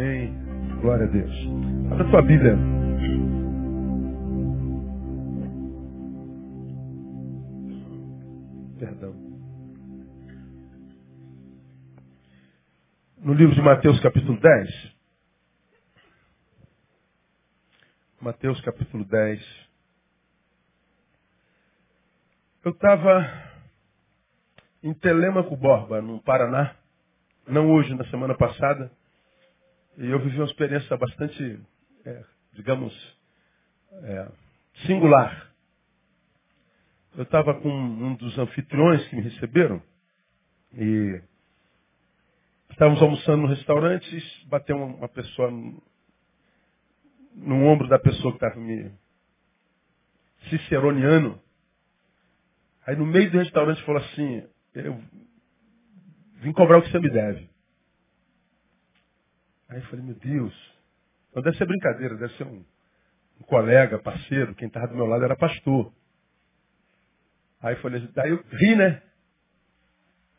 Amém. Glória a Deus. Abra a tua Bíblia. Perdão. No livro de Mateus, capítulo 10. Mateus, capítulo 10. Eu estava em Telemaco Borba, no Paraná, não hoje, na semana passada, e eu vivi uma experiência bastante, é, digamos, é, singular. Eu estava com um dos anfitriões que me receberam e estávamos almoçando no restaurante e bateu uma, pessoa no, no ombro da pessoa que estava me ciceroneando. Aí no meio do restaurante falou assim, eu vim cobrar o que você me deve. Aí eu falei, meu Deus, não deve ser brincadeira, deve ser um, um colega, parceiro, quem estava do meu lado era pastor. Aí eu falei, daí eu ri, né?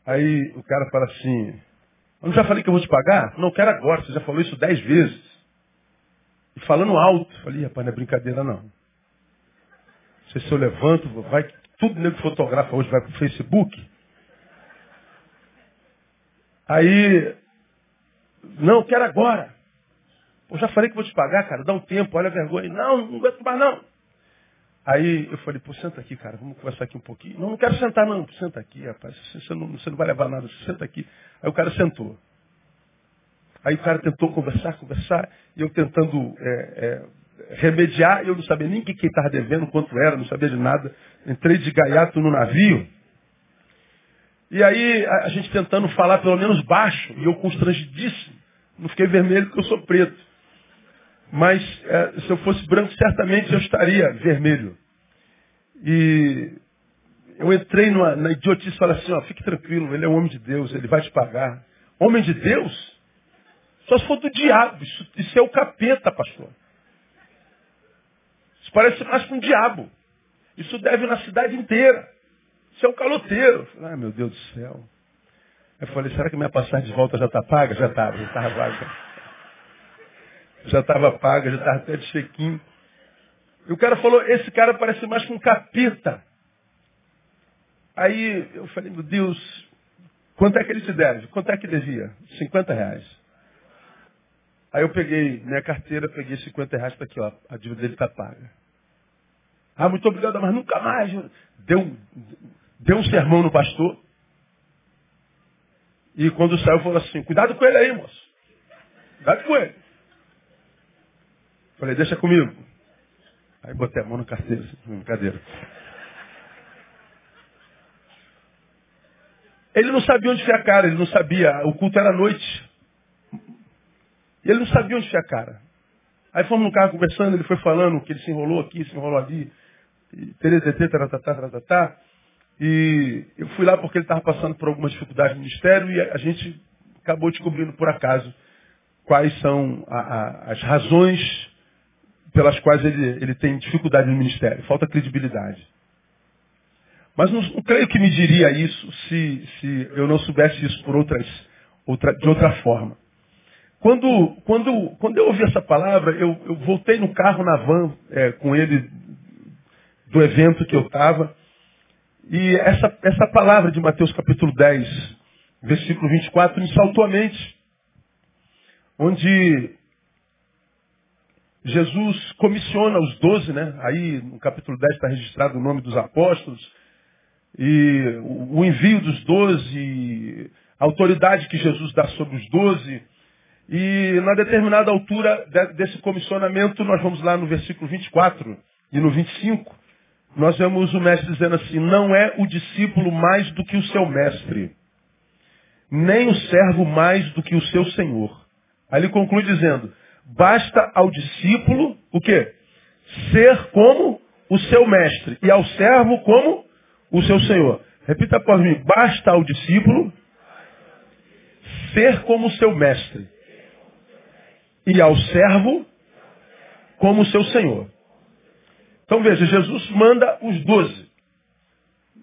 Aí o cara fala assim, eu não já falei que eu vou te pagar? Não, quero agora, você já falou isso dez vezes. E falando alto, falei, rapaz, não é brincadeira não. Não sei se eu levanto, vai, tudo nego fotografa hoje vai pro Facebook. Aí, não, quero agora. Eu já falei que vou te pagar, cara, dá um tempo, olha a vergonha. Não, não aguento mais não. Aí eu falei, pô, senta aqui, cara, vamos conversar aqui um pouquinho. Não, não quero sentar não, senta aqui, rapaz, você não, você não vai levar nada, senta aqui. Aí o cara sentou. Aí o cara tentou conversar, conversar, e eu tentando é, é, remediar, eu não sabia nem o que estava devendo, quanto era, não sabia de nada. Entrei de gaiato no navio. E aí a, gente tentando falar pelo menos baixo, e eu constrangidíssimo. Não fiquei vermelho porque eu sou preto. Mas é, se eu fosse branco, certamente eu estaria vermelho. E eu entrei numa, na idiotice e falei assim, ó, fique tranquilo, ele é um homem de Deus, ele vai te pagar. Homem de Deus? Só se for do diabo. Isso, isso é o capeta, pastor. Isso parece mais com um diabo. Isso deve na cidade inteira. Você é um caloteiro. Ah, meu Deus do céu. Eu falei, será que minha passagem de volta já está paga? Já estava, já estava paga. Já estava paga, já estava até de check-in. E o cara falou, esse cara parece mais com um capeta. Aí eu falei, meu Deus, quanto é que ele te deve? Quanto é que devia? 50 reais. Aí eu peguei minha carteira, peguei 50 reais para aqui, ó, a dívida dele está paga. Ah, muito obrigado, mas nunca mais. Deu, deu um sermão no pastor. E quando saiu, falou assim, cuidado com ele aí, moço. Cuidado com ele. Falei, deixa comigo. Aí botei a mão na carteira, assim, cadeira. Ele não sabia onde foi a cara, ele não sabia, o culto era à noite. E ele não sabia onde foi a cara. Aí fomos no carro conversando, ele foi falando que ele se enrolou aqui, se enrolou ali. E, e eu fui lá porque ele estava passando por algumas dificuldades no ministério e a gente acabou descobrindo por acaso quais são a, a, as razões pelas quais ele, ele tem dificuldade no ministério. Falta credibilidade. Mas não, não, creio que me diria isso se, se eu não soubesse isso por outras, outra, de outra forma. Quando, quando, quando eu ouvi essa palavra, eu, eu voltei no carro na van é, com ele do evento que eu estava. E essa, essa palavra de Mateus capítulo 10, versículo 24, me saltou à mente. Onde Jesus comissiona os doze, né? Aí no capítulo 10 está registrado o nome dos apóstolos. E o envio dos doze, a autoridade que Jesus dá sobre os doze. E na determinada altura desse comissionamento, nós vamos lá no versículo 24 e no 25, nós vemos o mestre dizendo assim, não é o discípulo mais do que o seu mestre, nem o servo mais do que o seu senhor. Aí ele conclui dizendo, basta ao discípulo o quê? Ser como o seu mestre e ao servo como o seu senhor. Repita após mim, basta ao discípulo ser como o seu mestre e ao servo como o seu senhor. Então veja, Jesus manda os doze.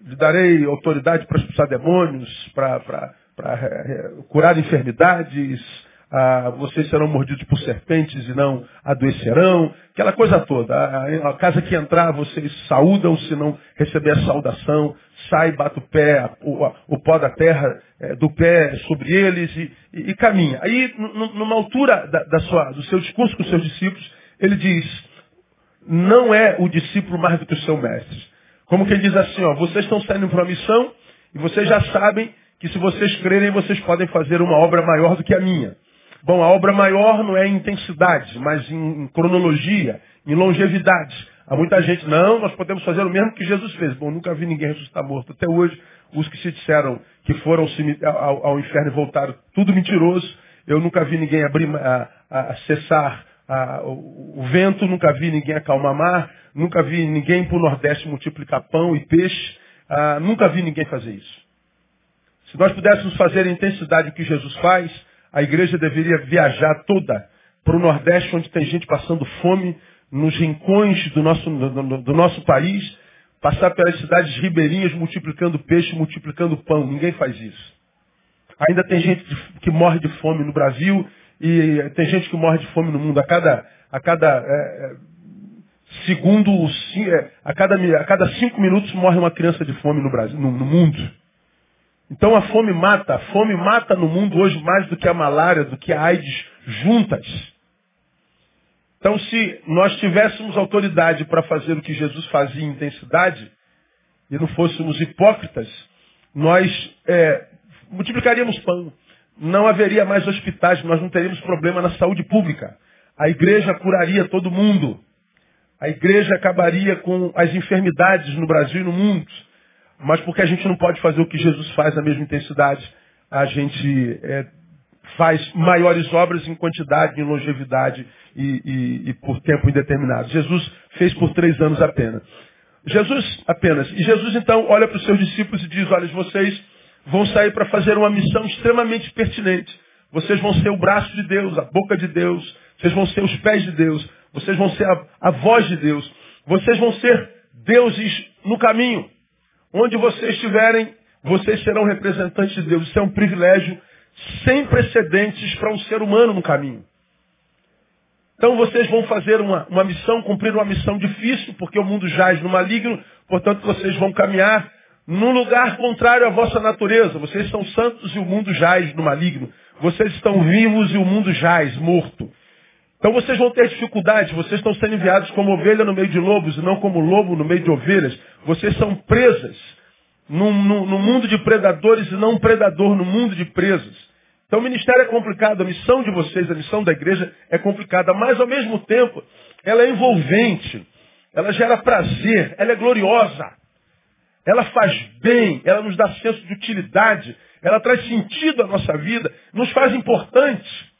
Lhe darei autoridade para expulsar demônios, para, para é, curar enfermidades, ah, vocês serão mordidos por serpentes e não adoecerão, aquela coisa toda. A, a casa que entrar, vocês saúdam, se não receber a saudação, sai, bate o pé, o, o pó da terra é, do pé sobre eles e, e, e caminha. Aí, numa altura da, da sua, do seu discurso com os seus discípulos, ele diz, não é o discípulo mais do que o seu mestre. Como quem diz assim, ó, vocês estão saindo para uma missão e vocês já sabem que se vocês crerem, vocês podem fazer uma obra maior do que a minha. Bom, a obra maior não é em intensidade, mas em, em cronologia, em longevidade. Há muita gente, não, nós podemos fazer o mesmo que Jesus fez. Bom, nunca vi ninguém ressuscitar morto. Até hoje, os que se disseram que foram ao, ao inferno e voltaram, tudo mentiroso. Eu nunca vi ninguém abrir, a, a cessar a, o, o, vento, nunca vi ninguém acalmar mar, nunca vi ninguém para o Nordeste multiplicar pão e peixe, ah, nunca vi ninguém fazer isso. Se nós pudéssemos fazer a intensidade que Jesus faz, a igreja deveria viajar toda para o Nordeste, onde tem gente passando fome, nos rincões do nosso, do, do nosso país, passar pelas cidades ribeirinhas multiplicando peixe, multiplicando pão. Ninguém faz isso. Ainda tem gente que morre de fome no Brasil e tem gente que morre de fome no mundo. A cada, a cada é, é segundo, é, a cada, a cada cinco minutos morre uma criança de fome no Brasil, no, no mundo. Então a fome mata. A fome mata no mundo hoje mais do que a malária, do que a AIDS juntas. Então se nós tivéssemos autoridade para fazer o que Jesus fazia em intensidade, e não fôssemos hipócritas, nós é, multiplicaríamos pão. Não haveria mais hospitais, nós não teríamos problema na saúde pública. A igreja curaria todo mundo. A igreja acabaria com as enfermidades no Brasil e no mundo. Mas porque a gente não pode fazer o que Jesus faz na mesma intensidade, a gente é, faz maiores obras em quantidade, em longevidade e, e, e, por tempo indeterminado. Jesus fez por três anos apenas. Jesus apenas. E Jesus então olha para os seus discípulos e diz, olha, vocês vão sair para fazer uma missão extremamente pertinente. Vocês vão ser o braço de Deus, a boca de Deus, vocês vão ser os pés de Deus, vocês vão ser a, a voz de Deus, vocês vão ser deuses no caminho. Onde vocês estiverem, vocês serão representantes de Deus. Isso é um privilégio sem precedentes para um ser humano no caminho. Então vocês vão fazer uma, uma missão, cumprir uma missão difícil, porque o mundo jaz no maligno, portanto vocês vão caminhar num lugar contrário à vossa natureza. Vocês são santos e o mundo jaz no maligno. Vocês estão vivos e o mundo jaz, morto. Então vocês vão ter dificuldades, vocês estão sendo enviados como ovelha no meio de lobos e não como lobo no meio de ovelhas. Vocês são presas no, no, no mundo de predadores e não um predador no mundo de presas. Então o ministério é complicado, a missão de vocês, a missão da igreja é complicada, mas ao mesmo tempo ela é envolvente, ela gera prazer, ela é gloriosa, ela faz bem, ela nos dá senso de utilidade, ela traz sentido à nossa vida, nos faz importantes.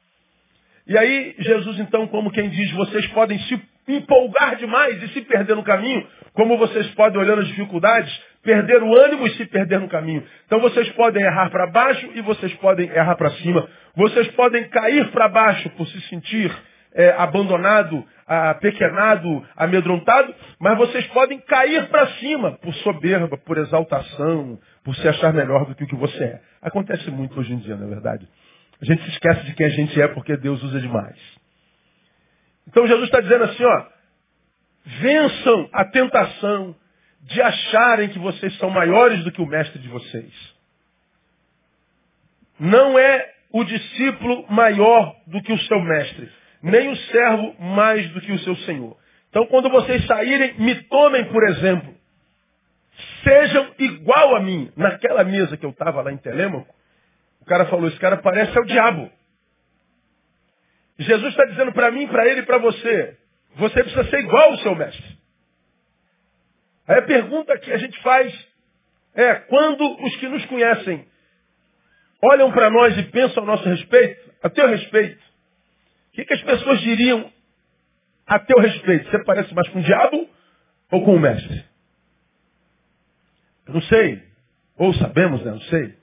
E aí, Jesus, então, como quem diz, vocês podem se empolgar demais e se perder no caminho, como vocês podem, olhando as dificuldades, perder o ânimo e se perder no caminho. Então vocês podem errar para baixo e vocês podem errar para cima. Vocês podem cair para baixo por se sentir é, abandonado, apequenado, amedrontado, mas vocês podem cair para cima por soberba, por exaltação, por se achar melhor do que o que você é. Acontece muito hoje em dia, não é verdade? A gente se esquece de quem a gente é porque Deus usa demais. Então Jesus está dizendo assim, ó, vençam a tentação de acharem que vocês são maiores do que o mestre de vocês. Não é o discípulo maior do que o seu mestre, nem o servo mais do que o seu senhor. Então, quando vocês saírem, me tomem por exemplo. Sejam igual a mim. Naquela mesa que eu estava lá em Telêmaco, o cara falou, esse cara parece é o diabo. Jesus está dizendo para mim, para ele e para você, você precisa ser igual ao seu mestre. Aí a pergunta que a gente faz é, quando os que nos conhecem olham para nós e pensam a nosso respeito, a teu respeito, o que, que as pessoas diriam a teu respeito? Você parece mais com o diabo ou com o mestre? Eu não sei. Ou sabemos, né? Não sei.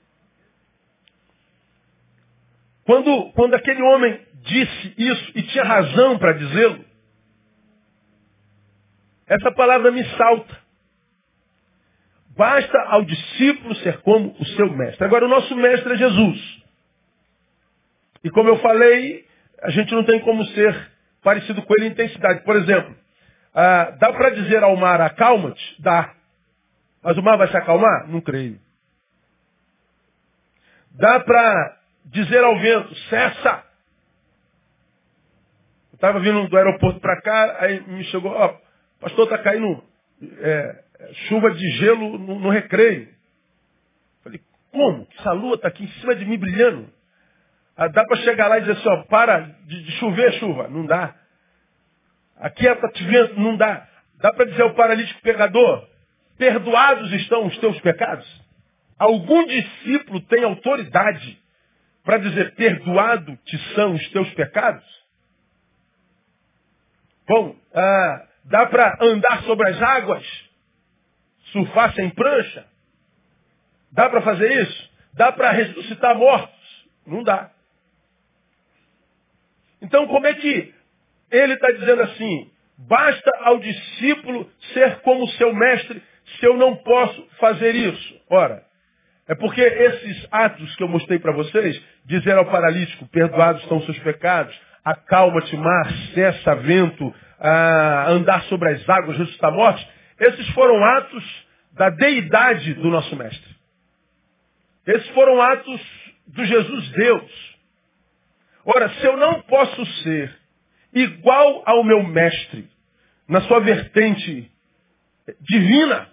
Quando, quando aquele homem disse isso e tinha razão para dizê-lo, essa palavra me salta. Basta ao discípulo ser como o seu mestre. Agora, o nosso mestre é Jesus. E como eu falei, a gente não tem como ser parecido com ele em intensidade. Por exemplo, ah, dá para dizer ao mar, acalma-te? Dá. Mas o mar vai se acalmar? Não creio. Dá para dizer ao vento, cessa. Eu estava vindo do aeroporto para cá, aí me chegou, ó, pastor, está caindo é, chuva de gelo no, no recreio. Falei, como? Essa lua está aqui em cima de mim brilhando. Ah, dá para chegar lá e dizer assim, ó, para de, chover chuva. Não dá. Aqui está te vendo, não dá. Dá para dizer ao paralítico pegador, perdoados estão os teus pecados? Algum discípulo tem autoridade para dizer, perdoado te são os teus pecados? Bom, ah, dá para andar sobre as águas? Surfar sem prancha? Dá para fazer isso? Dá para ressuscitar mortos? Não dá. Então, como é que ele está dizendo assim? Basta ao discípulo ser como seu mestre, se eu não posso fazer isso. Ora, é porque esses atos que eu mostrei para vocês, dizer ao paralítico, perdoados estão seus pecados, acalma-te mar, cessa vento, andar sobre as águas, ressuscitar morte, esses foram atos da deidade do nosso mestre. Esses foram atos do Jesus Deus. Ora, se eu não posso ser igual ao meu mestre, na sua vertente divina,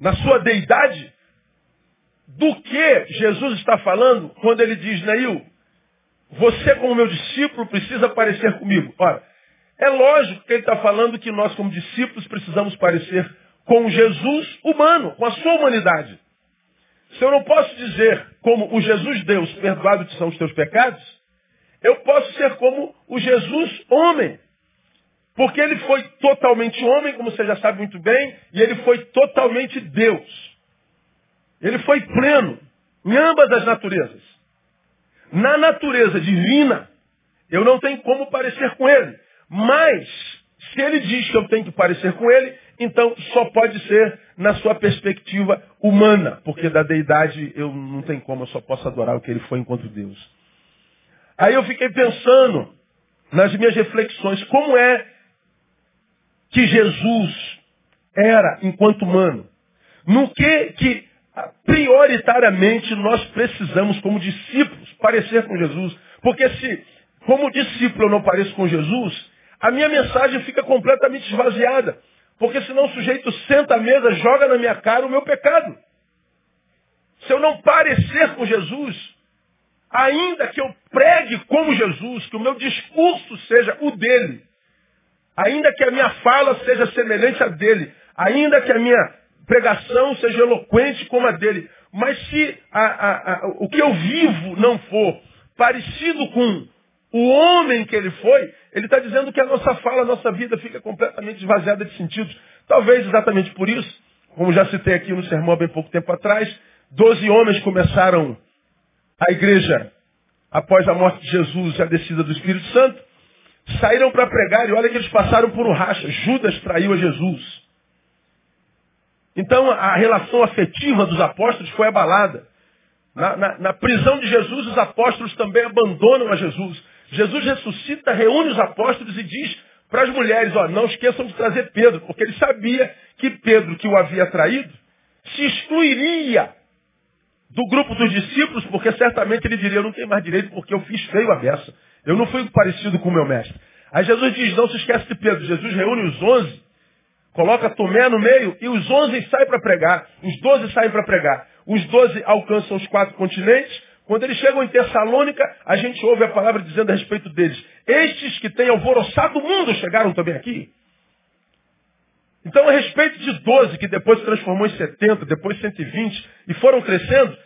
na sua deidade, do que Jesus está falando quando ele diz, Neil, você como meu discípulo precisa parecer comigo. Ora, é lógico que ele está falando que nós como discípulos precisamos parecer com Jesus humano, com a sua humanidade. Se eu não posso dizer como o Jesus Deus, perdoado são os teus pecados, eu posso ser como o Jesus homem. Porque ele foi totalmente homem, como você já sabe muito bem, e ele foi totalmente Deus. Ele foi pleno em ambas as naturezas. Na natureza divina, eu não tenho como parecer com ele. Mas, se ele diz que eu tenho que parecer com ele, então só pode ser na sua perspectiva humana. Porque da deidade eu não tenho como, eu só posso adorar o que ele foi enquanto Deus. Aí eu fiquei pensando nas minhas reflexões, como é que Jesus era enquanto humano? No que que prioritariamente nós precisamos como discípulos parecer com Jesus? Porque se como discípulo eu não pareço com Jesus, a minha mensagem fica completamente esvaziada. Porque senão o sujeito senta à mesa, joga na minha cara o meu pecado. Se eu não parecer com Jesus, ainda que eu pregue como Jesus, que o meu discurso seja o dele, ainda que a minha fala seja semelhante à dele, ainda que a minha pregação seja eloquente como a dele, mas se a, a, a, o que eu vivo não for parecido com o homem que ele foi, ele está dizendo que a nossa fala, a nossa vida fica completamente esvaziada de sentidos. Talvez exatamente por isso, como já citei aqui no sermão há bem pouco tempo atrás, doze homens começaram a igreja, após a morte de Jesus e a descida do Espírito Santo, saíram para pregar e olha que eles passaram por um racha. Judas traiu a Jesus. Então a relação afetiva dos apóstolos foi abalada. Na, na, na, prisão de Jesus, os apóstolos também abandonam a Jesus. Jesus ressuscita, reúne os apóstolos e diz para as mulheres, ó, não esqueçam de trazer Pedro, porque ele sabia que Pedro, que o havia traído, se excluiria do grupo dos discípulos, porque certamente ele diria, eu não tenho mais direito porque eu fiz feio a beça. Eu não fui parecido com o meu mestre. Aí Jesus diz, não se esquece de Pedro. Jesus reúne os onze, coloca Tomé no meio e os onze saem para pregar. Os doze saem para pregar. Os doze alcançam os quatro continentes. Quando eles chegam em Tessalônica, a gente ouve a palavra dizendo a respeito deles. Estes que têm alvoroçado o mundo chegaram também aqui. Então, a respeito de 12, que depois se transformou em 70, depois 120, e foram crescendo,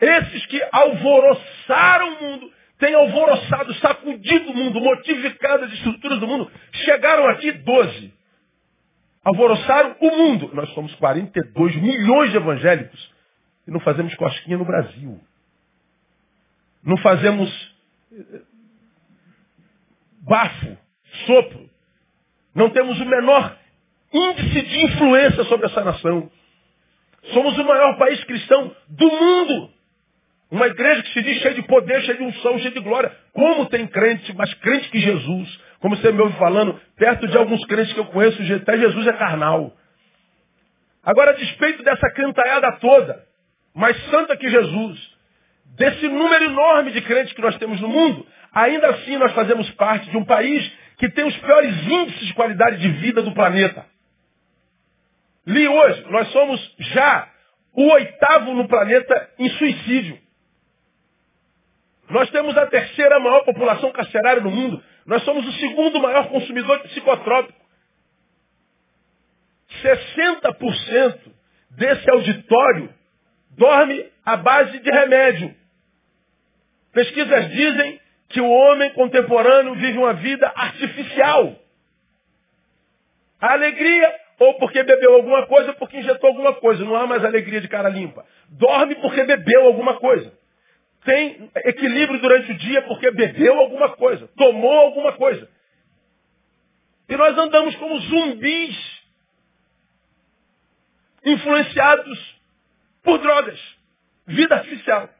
esses que alvoroçaram o mundo, têm alvoroçado, sacudido o mundo, modificado as estruturas do mundo, chegaram aqui 12. Alvoroçaram o mundo. Nós somos 42 milhões de evangélicos e não fazemos cosquinha no Brasil. Não fazemos eh, bafo, sopro. Não temos o menor índice de influência sobre essa nação. Somos o maior país cristão do mundo. Uma igreja que se diz cheia de poder, cheia de unção, cheia de glória. Como tem crente, mas crente que Jesus. Como você me ouve falando, perto de alguns crentes que eu conheço, até Jesus é carnal. Agora, a despeito dessa cantaiada toda, mais santa que Jesus, desse número enorme de crentes que nós temos no mundo, ainda assim nós fazemos parte de um país que tem os piores índices de qualidade de vida do planeta. Li hoje, nós somos já o oitavo no planeta em suicídio. Nós temos a terceira maior população carcerária no mundo. Nós somos o segundo maior consumidor de psicotrópico. 60% desse auditório dorme à base de remédio. Pesquisas dizem que o homem contemporâneo vive uma vida artificial. A alegria, ou porque bebeu alguma coisa, ou porque injetou alguma coisa. Não há mais alegria de cara limpa. Dorme porque bebeu alguma coisa. Tem equilíbrio durante o dia porque bebeu alguma coisa, tomou alguma coisa. E nós andamos como zumbis, influenciados por drogas. Vida artificial.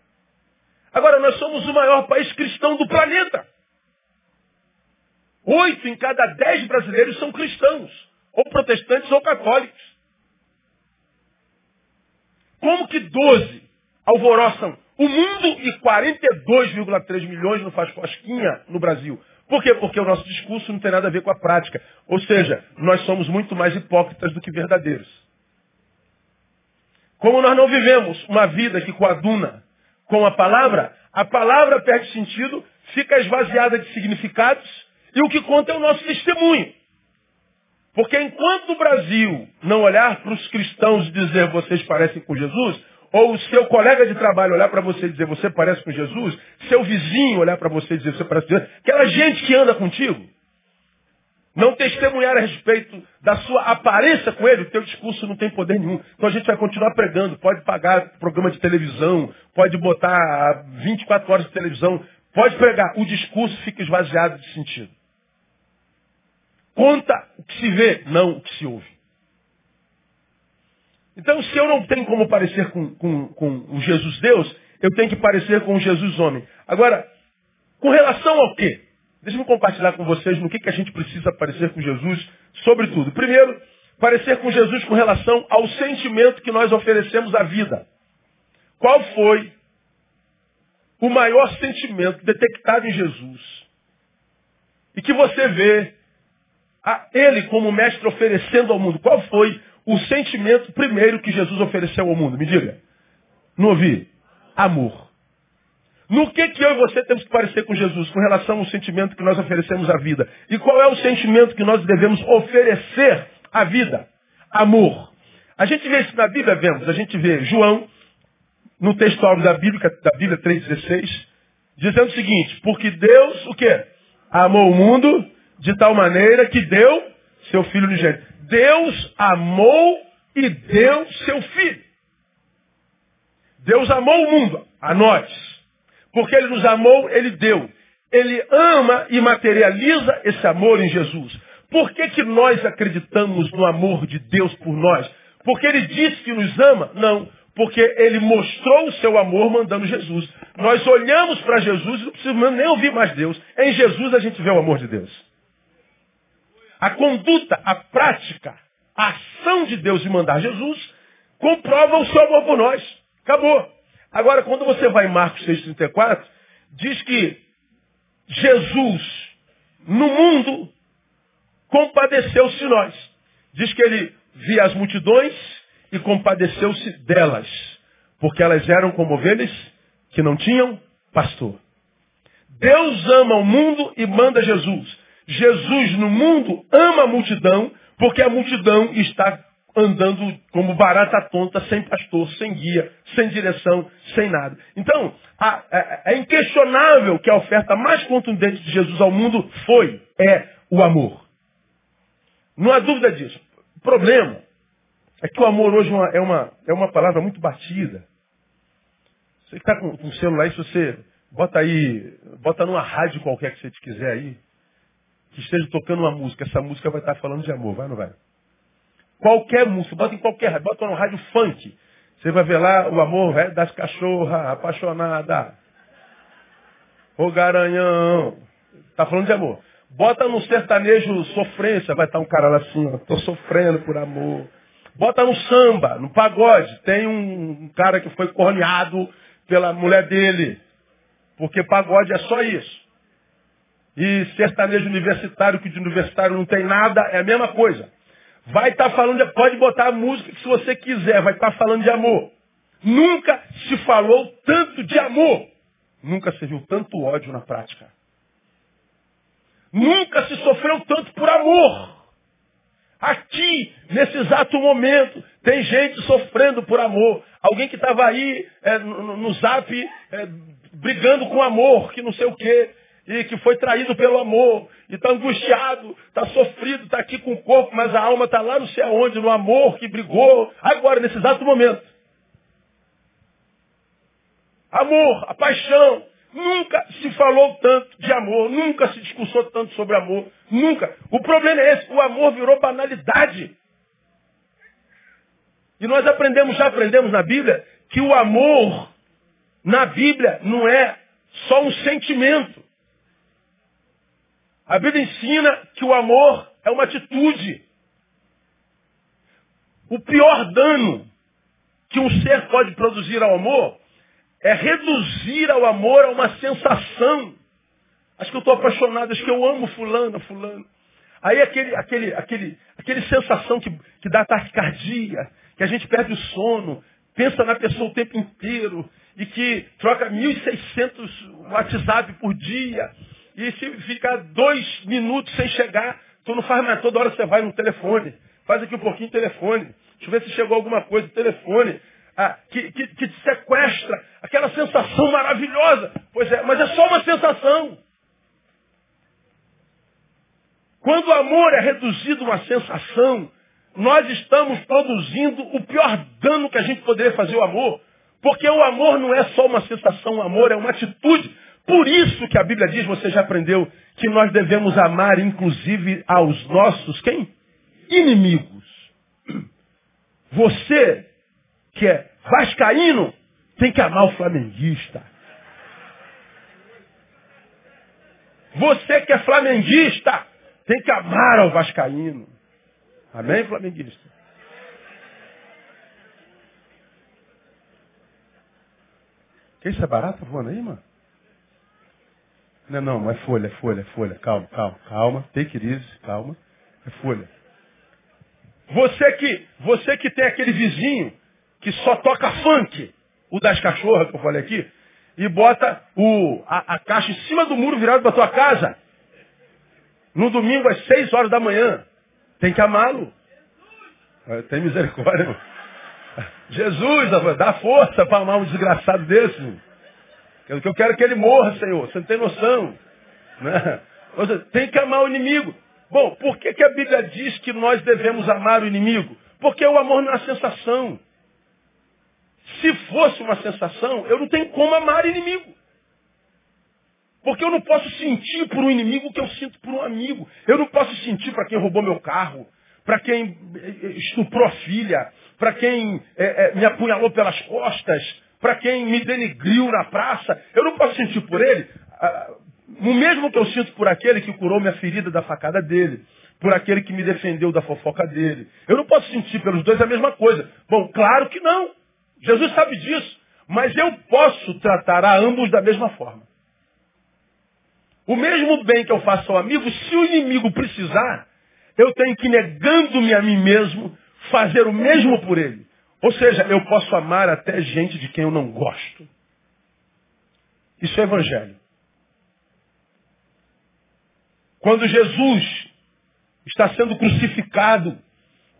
Agora, nós somos o maior país cristão do planeta. Oito em cada dez brasileiros são cristãos, ou protestantes ou católicos. Como que doze alvoroçam o mundo e 42,3 milhões não faz cosquinha no Brasil? Por quê? Porque o nosso discurso não tem nada a ver com a prática. Ou seja, nós somos muito mais hipócritas do que verdadeiros. Como nós não vivemos uma vida que coaduna com a palavra, a palavra perde sentido, fica esvaziada de significados e o que conta é o nosso testemunho. Porque enquanto o Brasil não olhar para os cristãos e dizer vocês parecem com Jesus, ou o seu colega de trabalho olhar para você e dizer você parece com Jesus, seu vizinho olhar para você e dizer você parece com Jesus, aquela gente que anda contigo, não testemunhar a respeito da sua aparência com ele, o teu discurso não tem poder nenhum. Então a gente vai continuar pregando, pode pagar programa de televisão, pode botar 24 horas de televisão, pode pregar, o discurso fica esvaziado de sentido. Conta o que se vê, não o que se ouve. Então, se eu não tenho como parecer com, com, com o Jesus Deus, eu tenho que parecer com o Jesus homem. Agora, com relação ao quê? Deixa eu compartilhar com vocês no que, que a gente precisa parecer com Jesus, sobretudo. Primeiro, parecer com Jesus com relação ao sentimento que nós oferecemos à vida. Qual foi o maior sentimento detectado em Jesus? E que você vê a ele como mestre oferecendo ao mundo. Qual foi o sentimento primeiro que Jesus ofereceu ao mundo? Me diga. Não ouvi? Amor. No que, que eu e você temos que parecer com Jesus com relação ao sentimento que nós oferecemos à vida? E qual é o sentimento que nós devemos oferecer à vida? Amor. A gente vê isso na Bíblia, vemos. A gente vê João, no texto da Bíblia, da Bíblia 3,16, dizendo o seguinte, porque Deus, o quê? Amou o mundo de tal maneira que deu seu filho unigênito. Deus amou e deu seu filho. Deus amou o mundo, a nós. Porque ele nos amou, ele deu. Ele ama e materializa esse amor em Jesus. Por que, que nós acreditamos no amor de Deus por nós? Porque ele disse que nos ama? Não. Porque ele mostrou o seu amor mandando Jesus. Nós olhamos para Jesus e não precisamos nem ouvir mais Deus. Em Jesus a gente vê o amor de Deus. A conduta, a prática, a ação de Deus de mandar Jesus comprova o seu amor por nós. Acabou. Agora, quando você vai em Marcos 6,34, diz que Jesus, no mundo, compadeceu-se de nós. Diz que ele via as multidões e compadeceu-se delas, porque elas eram como ovelhas que não tinham pastor. Deus ama o mundo e manda Jesus. Jesus no mundo ama a multidão, porque a multidão está andando como barata tonta, sem pastor, sem guia, sem direção, sem nada. Então, a, a, é inquestionável que a oferta mais contundente de Jesus ao mundo foi, é o amor. Não há dúvida disso. O problema é que o amor hoje é uma, é uma palavra muito batida. Você que está com, com o celular aí, se você bota aí, bota numa rádio qualquer que você te quiser aí, que esteja tocando uma música, essa música vai estar falando de amor, vai ou não vai? Qualquer música, bota em qualquer rádio, bota no rádio funk. Você vai ver lá o amor das cachorras, apaixonada. Ô garanhão. Tá falando de amor. Bota no sertanejo sofrência, vai estar um cara lá assim, ó, tô sofrendo por amor. Bota no samba, no pagode, tem um cara que foi corneado pela mulher dele. Porque pagode é só isso. E sertanejo universitário, que de universitário não tem nada, é a mesma coisa. Vai estar tá falando, de, pode botar a música que se você quiser, vai estar tá falando de amor. Nunca se falou tanto de amor. Nunca se viu tanto ódio na prática. Nunca se sofreu tanto por amor. Aqui, nesse exato momento, tem gente sofrendo por amor. Alguém que estava aí é, no, no, zap é, brigando com amor, que não sei o quê, e que foi traído pelo amor, e está angustiado, está sofrido, está aqui com o corpo, mas a alma está lá não sei aonde, no amor que brigou, agora, nesse exato momento. Amor, a paixão. Nunca se falou tanto de amor, nunca se discursou tanto sobre amor, nunca. O problema é esse, o amor virou banalidade. E nós aprendemos, já aprendemos na Bíblia, que o amor na Bíblia não é só um sentimento. A Bíblia ensina que o amor é uma atitude. O pior dano que um ser pode produzir ao amor é reduzir ao amor a uma sensação. Acho que eu estou apaixonado, acho que eu amo fulano, fulano. Aí aquele, aquele, aquele, aquele sensação que, que dá taquicardia, que a gente perde o sono, pensa na pessoa o tempo inteiro, e que troca 1.600 WhatsApp por dia, e se ficar dois minutos sem chegar, tu não faz mais, toda hora você vai no telefone. Faz aqui um pouquinho telefone. Deixa eu ver se chegou alguma coisa, telefone ah, que, que, que te sequestra, aquela sensação maravilhosa. Pois é, mas é só uma sensação. Quando o amor é reduzido a uma sensação, nós estamos produzindo o pior dano que a gente poderia fazer ao amor. Porque o amor não é só uma sensação, o amor é uma atitude. Por isso que a Bíblia diz, você já aprendeu, que nós devemos amar inclusive aos nossos, quem? Inimigos. Você que é vascaíno tem que amar o flamenguista. Você que é flamenguista tem que amar ao vascaíno. Amém, flamenguista? Que isso é barata voando aí, mano? Não, não, é folha, é folha, é folha. Calma, calma, calma. Take it easy, calma. É folha. Você que, você que tem aquele vizinho que só toca funk, o das cachorras que eu falei aqui, e bota o, a, a caixa em cima do muro virado para tua casa. No domingo às seis horas da manhã. Tem que amá-lo. É, tem misericórdia, irmão. Jesus, dá força para amar um desgraçado desse. Que eu quero que ele morra, Senhor. Você não tem noção. Né? Tem que amar o inimigo. Bom, por que, que a Bíblia diz que nós devemos amar o inimigo? Porque o amor não é sensação. Se fosse uma sensação, eu não tenho como amar inimigo. Porque eu não posso sentir por um inimigo o que eu sinto por um amigo. Eu não posso sentir para quem roubou meu carro, para quem eh, eh, estuprou a filha, para quem é, é, me apunhalou pelas costas, para quem me denigriu na praça. Eu não posso sentir por ele ah, o mesmo que eu sinto por aquele que curou minha ferida da facada dele, por aquele que me defendeu da fofoca dele. Eu não posso sentir pelos dois a mesma coisa. Bom, claro que não. Jesus sabe disso. Mas eu posso tratar a ambos da mesma forma. O mesmo bem que eu faço ao amigo, se o inimigo precisar, eu tenho que, negando-me a mim mesmo, fazer o mesmo por ele. Ou seja, eu posso amar até gente de quem eu não gosto. Isso é evangelho. Quando Jesus está sendo crucificado,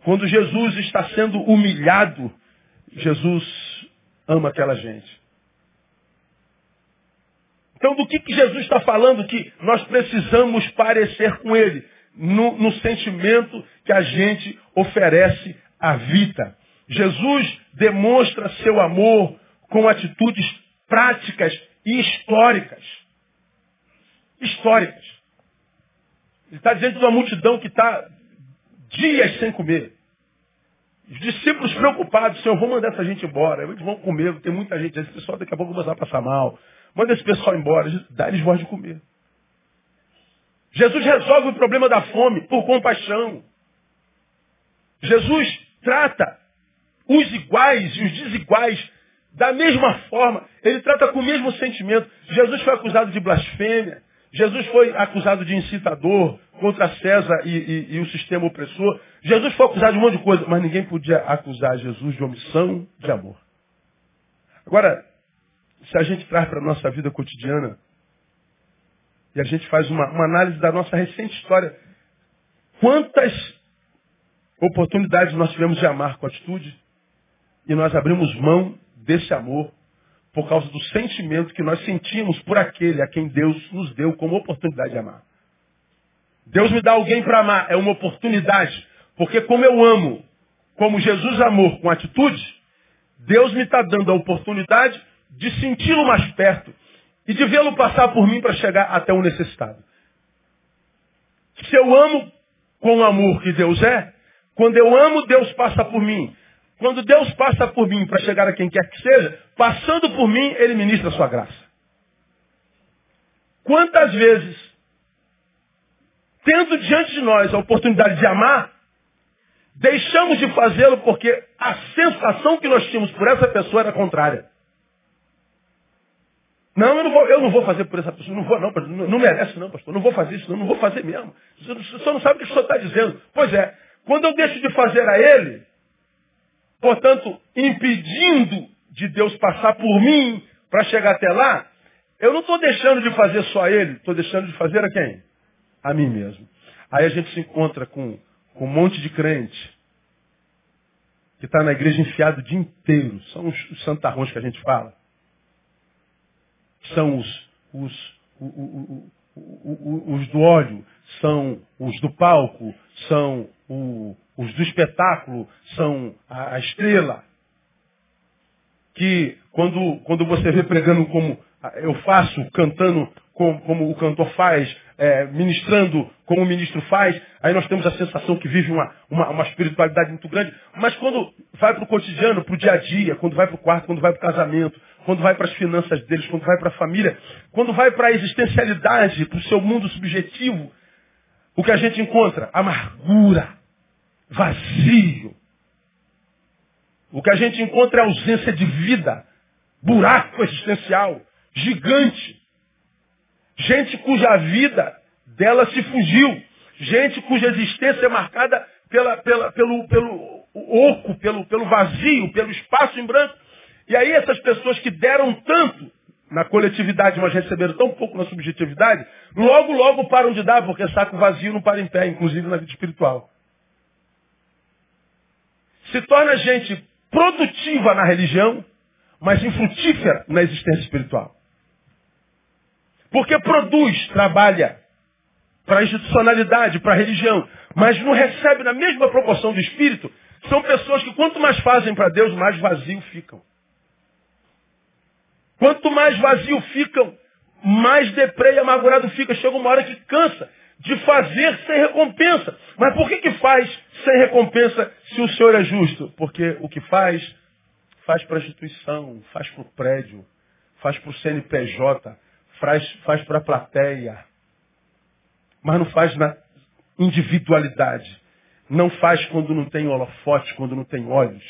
quando Jesus está sendo humilhado, Jesus ama aquela gente. Então, do que, que Jesus está falando que nós precisamos parecer com Ele? No, no sentimento que a gente oferece à vida. Jesus demonstra seu amor com atitudes práticas e históricas. Históricas. Ele está diante de uma multidão que está dias sem comer. Os discípulos preocupados, Senhor, vou mandar essa gente embora. Eles vão comer, tem muita gente. Esse pessoal daqui a pouco vai passar mal. Manda esse pessoal embora, dá-lhes voz de comer. Jesus resolve o problema da fome por compaixão. Jesus trata os iguais e os desiguais da mesma forma. Ele trata com o mesmo sentimento. Jesus foi acusado de blasfêmia. Jesus foi acusado de incitador contra César e, e, e, o sistema opressor. Jesus foi acusado de um monte de coisa, mas ninguém podia acusar Jesus de omissão de amor. Agora, se a gente traz para a nossa vida cotidiana e a gente faz uma, uma análise da nossa recente história, quantas oportunidades nós tivemos de amar com atitude e nós abrimos mão desse amor por causa do sentimento que nós sentimos por aquele a quem Deus nos deu como oportunidade de amar. Deus me dá alguém para amar, é uma oportunidade. Porque como eu amo, como Jesus amou com atitude, Deus me está dando a oportunidade de senti-lo mais perto e de vê-lo passar por mim para chegar até o necessitado. Se eu amo com o amor que Deus é, quando eu amo, Deus passa por mim. Quando Deus passa por mim para chegar a quem quer que seja, passando por mim, Ele ministra a sua graça. Quantas vezes, tendo diante de nós a oportunidade de amar, deixamos de fazê-lo porque a sensação que nós tínhamos por essa pessoa era contrária. Não, eu não vou, eu não vou fazer por essa pessoa. Não vou, não, pastor. Não, não merece, não, pastor. Não vou fazer isso, não. Não vou fazer mesmo. Você, você não sabe o que o senhor está dizendo. Pois é. Quando eu deixo de fazer a ele, portanto, impedindo de Deus passar por mim para chegar até lá, eu não estou deixando de fazer só a ele, estou deixando de fazer a quem? A mim mesmo. Aí a gente se encontra com, com um monte de crente que está na igreja enfiado o dia inteiro. São os, os santarrões que a gente fala. São os, os, os do óleo, são os do palco, são os do espetáculo, são a, a estrela. Que quando, quando você vê pregando como eu faço, cantando como, como o cantor faz, é, ministrando como o ministro faz, aí nós temos a sensação que vive uma, uma, uma espiritualidade muito grande. Mas quando vai para o cotidiano, para o dia a dia, quando vai para o quarto, quando vai para o casamento, quando vai para as finanças deles, quando vai para a família, quando vai para a existencialidade, para o seu mundo subjetivo, o que a gente encontra? Amargura, vazio. O que a gente encontra é ausência de vida, buraco existencial, gigante. Gente cuja vida dela se fugiu. Gente cuja existência é marcada pela, pela, pelo, pelo oco, pelo, pelo vazio, pelo espaço em branco. E aí essas pessoas que deram tanto na coletividade, mas receberam tão pouco na subjetividade, logo, logo param de dar, porque saco vazio não para em pé, inclusive na vida espiritual. Se torna gente produtiva na religião, mas infrutífera na existência espiritual. Porque produz, trabalha para a institucionalidade, para a religião, mas não recebe na mesma proporção do espírito, são pessoas que quanto mais fazem para Deus, mais vazio ficam. Quanto mais vazio ficam, mais deprê e amargurado fica. Chega uma hora que cansa de fazer sem recompensa. Mas por que, que faz sem recompensa se o Senhor é justo? Porque o que faz, faz para a instituição, faz para o prédio, faz para o CNPJ, faz, faz para a plateia. Mas não faz na individualidade. Não faz quando não tem holofote, quando não tem olhos.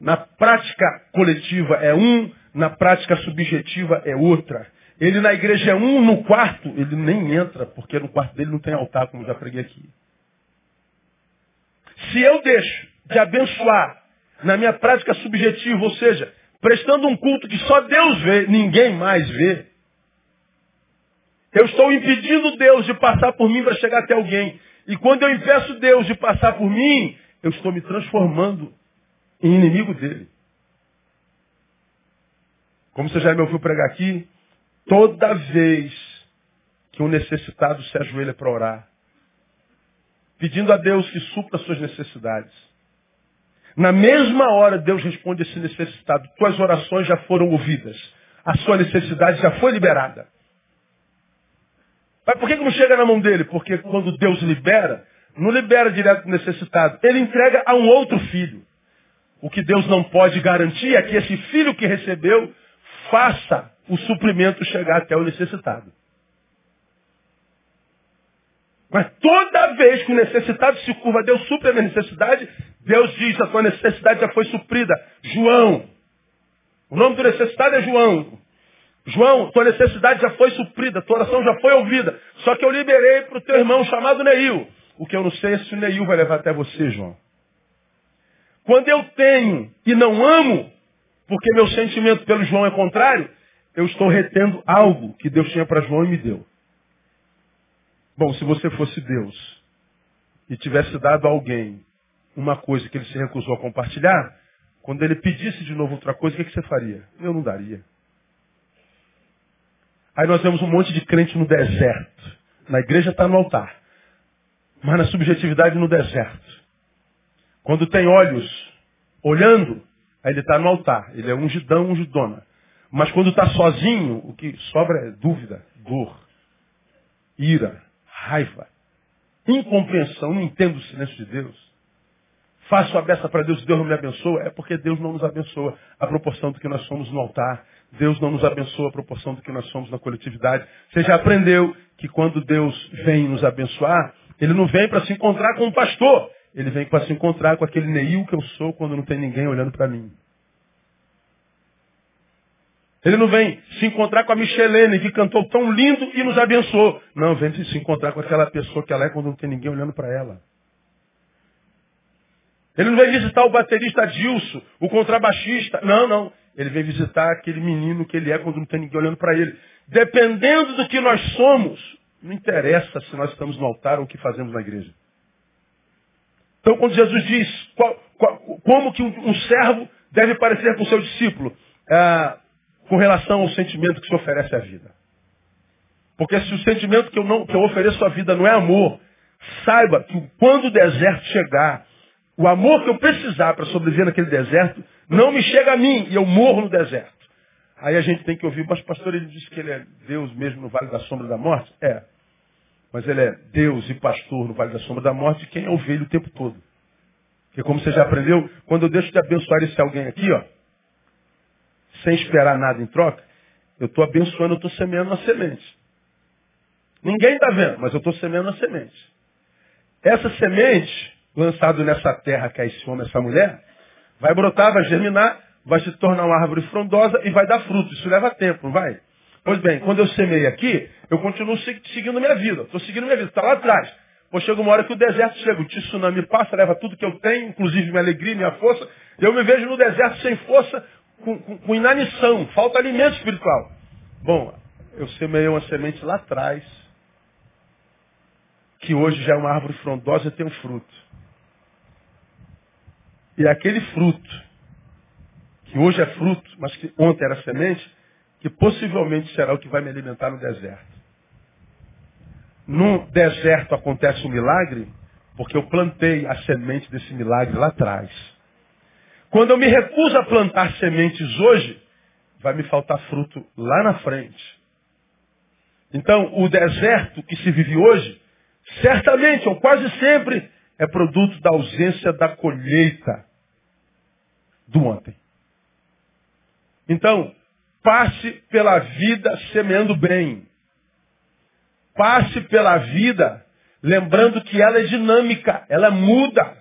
Na prática coletiva é um, na prática subjetiva é outra. Ele na igreja é um, no quarto ele nem entra, porque no quarto dele não tem altar, como já preguei aqui. Se eu deixo de abençoar na minha prática subjetiva, ou seja, prestando um culto que só Deus vê, ninguém mais vê, eu estou impedindo Deus de passar por mim para chegar até alguém. E quando eu impeço Deus de passar por mim, eu estou me transformando em inimigo dele. Como você já me ouviu pregar aqui, toda vez que um necessitado se ajoelha para orar, pedindo a Deus que supra suas necessidades, na mesma hora Deus responde esse necessitado, tuas orações já foram ouvidas, a sua necessidade já foi liberada. Mas por que, que não chega na mão dele? Porque quando Deus libera, não libera direto para o necessitado, ele entrega a um outro filho. O que Deus não pode garantir é que esse filho que recebeu faça o suprimento chegar até o necessitado. Mas toda vez que o necessitado se curva, Deus supre a minha necessidade, Deus diz, a tua necessidade já foi suprida. João. O nome do necessitado é João. João, tua necessidade já foi suprida, tua oração já foi ouvida. Só que eu liberei para o teu irmão chamado Neil. O que eu não sei é se o Neil vai levar até você, João. Quando eu tenho e não amo, porque meu sentimento pelo João é contrário, eu estou retendo algo que Deus tinha para João e me deu. Bom, se você fosse Deus e tivesse dado a alguém uma coisa que ele se recusou a compartilhar, quando ele pedisse de novo outra coisa, o que, você faria? Eu não daria. Aí nós vemos um monte de crente no deserto. Na igreja está no altar. Mas na subjetividade no deserto. Quando tem olhos olhando, aí ele está no altar. Ele é ungidão, ungidona. Mas quando está sozinho, o que sobra é dúvida, dor, ira, raiva, incompreensão, não entendo o silêncio de Deus. Faço a beça para Deus e Deus não me abençoa, é porque Deus não nos abençoa a proporção do que nós somos no altar. Deus não nos abençoa a proporção do que nós somos na coletividade. Você já aprendeu que quando Deus vem nos abençoar, Ele não vem para se encontrar com um pastor. Ele vem para se encontrar com aquele Neil que eu sou quando não tem ninguém olhando para mim. Ele não vem se encontrar com a Michelene, que cantou tão lindo e nos abençoou. Não, vem se encontrar com aquela pessoa que ela é quando não tem ninguém olhando para ela. Ele não vem visitar o baterista Dilson, o contrabaixista. Não, não. Ele vem visitar aquele menino que ele é quando não tem ninguém olhando para ele. Dependendo do que nós somos, não interessa se nós estamos no altar ou o que fazemos na igreja. Então, quando Jesus diz qual, qual, como que um, um, servo deve parecer com o seu discípulo, ah, com relação ao sentimento que se oferece à vida. Porque se o sentimento que eu, não, que eu ofereço à vida não é amor, saiba que quando o deserto chegar, o amor que eu precisar para sobreviver naquele deserto não me chega a mim e eu morro no deserto. Aí a gente tem que ouvir, mas pastor, ele disse que ele é Deus mesmo no vale da sombra da morte? É. Mas ele é Deus e pastor no vale da sombra da morte, quem é ovelha o tempo todo. Porque como você já aprendeu, quando eu deixo de abençoar esse alguém aqui, ó, sem esperar nada em troca, eu estou abençoando, eu estou semeando uma semente. Ninguém está vendo, mas eu estou semeando uma semente. Essa semente, lançada nessa terra que é esse homem, essa mulher, vai brotar, vai germinar, vai se tornar uma árvore frondosa e vai dar fruto. Isso leva tempo, não vai? Pois bem, quando eu semei aqui, eu continuo seguindo minha vida. Estou seguindo minha vida, está lá atrás. Pois chega uma hora que o deserto chega, o tsunami passa, leva tudo que eu tenho, inclusive minha alegria, minha força. Eu me vejo no deserto sem força, com, com, com inanição, falta alimento espiritual. Bom, eu semeei uma semente lá atrás, que hoje já é uma árvore frondosa e tem um fruto. E aquele fruto, que hoje é fruto, mas que ontem era semente, que possivelmente será o que vai me alimentar no deserto. No deserto acontece um milagre, porque eu plantei a semente desse milagre lá atrás. Quando eu me recuso a plantar sementes hoje, vai me faltar fruto lá na frente. Então, o deserto que se vive hoje, certamente ou quase sempre, é produto da ausência da colheita do ontem. Então, passe pela vida semeando bem. Passe pela vida lembrando que ela é dinâmica, ela muda.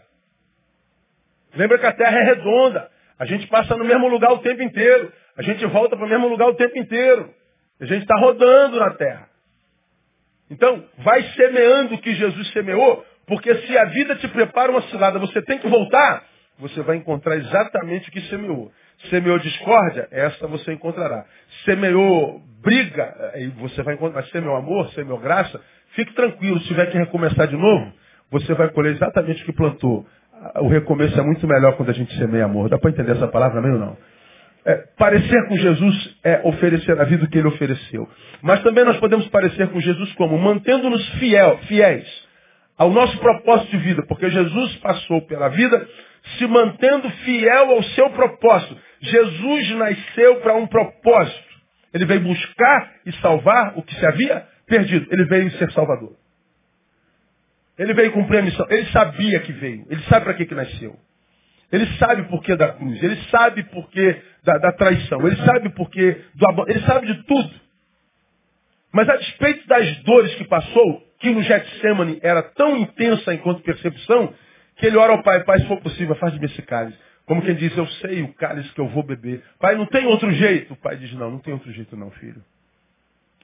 Lembra que a Terra é redonda. A gente passa no mesmo lugar o tempo inteiro. A gente volta para o mesmo lugar o tempo inteiro. A gente está rodando na Terra. Então, vai semeando o que Jesus semeou, porque se a vida te prepara uma cilada, você tem que voltar, você vai encontrar exatamente o que semeou. Semeou discórdia, essa você encontrará. Semeou briga, você vai encontrar. Semeou amor, semeou graça, fique tranquilo, se tiver que recomeçar de novo, você vai colher exatamente o que plantou o recomeço é muito melhor quando a gente semeia amor. Dá para entender essa palavra mesmo não? É, parecer com Jesus é oferecer a vida que ele ofereceu. Mas também nós podemos parecer com Jesus como? Mantendo-nos fiéis ao nosso propósito de vida. Porque Jesus passou pela vida se mantendo fiel ao seu propósito. Jesus nasceu para um propósito. Ele veio buscar e salvar o que se havia perdido. Ele veio ser salvador. Ele veio cumprir a missão. Ele sabia que veio. Ele sabe para que, que nasceu. Ele sabe o porquê da cruz. Ele sabe o porquê da, da traição. Ele sabe o porquê do abandono. Ele sabe de tudo. Mas a despeito das dores que passou, que no Getsemane era tão intensa enquanto percepção, que ele ora ao pai, pai, se for possível, faz de mim esse cálice. Como quem diz, eu sei o cálice que eu vou beber. Pai, não tem outro jeito. O pai diz, não, não tem outro jeito não, filho.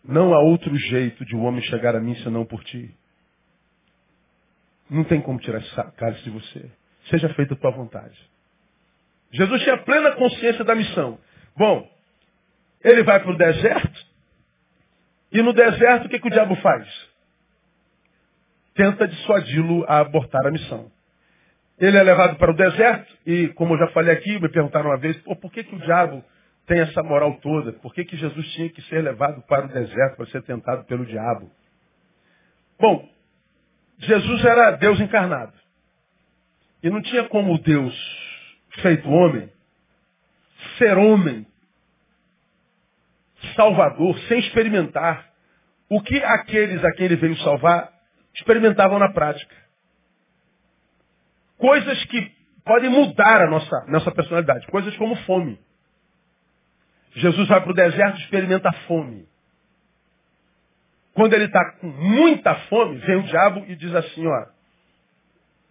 Não há outro jeito de um homem chegar a mim senão por ti. Não tem como tirar esse cálice de você. Seja feita a tua vontade. Jesus tinha plena consciência da missão. Bom, ele vai para o deserto, e no deserto o que, que o diabo faz? Tenta dissuadi-lo a abortar a missão. Ele é levado para o deserto, e como eu já falei aqui, me perguntaram uma vez, por que, que o diabo tem essa moral toda? Por que, que Jesus tinha que ser levado para o deserto para ser tentado pelo diabo? Bom, Jesus era Deus encarnado. E não tinha como Deus, feito homem, ser homem, salvador, sem experimentar o que aqueles a quem ele veio salvar experimentavam na prática. Coisas que podem mudar a nossa, nossa personalidade. Coisas como fome. Jesus vai para o deserto e experimenta a fome. Quando ele está com muita fome, vem o diabo e diz assim, ó,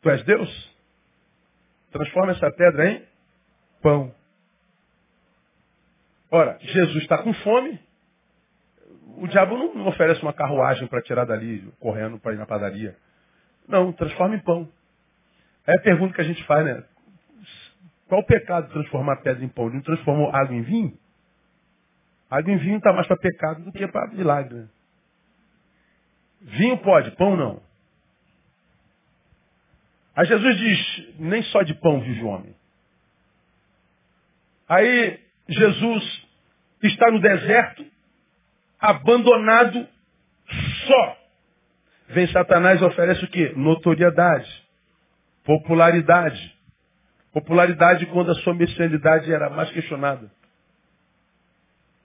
tu és Deus? Transforma essa pedra em pão. Ora, Jesus está com fome. O diabo não oferece uma carruagem para tirar dali, correndo para ir na padaria. Não, transforma em pão. É a pergunta que a gente faz, né? Qual o pecado de transformar pedra em pão? Ele não transformou água em vinho? Água em vinho está mais para pecado do que para milagre. Vinho pode, pão não. Aí Jesus diz, nem só de pão vive o homem. Aí Jesus está no deserto, abandonado, só. Vem Satanás e oferece o quê? Notoriedade, popularidade. Popularidade quando a sua messianidade era mais questionada.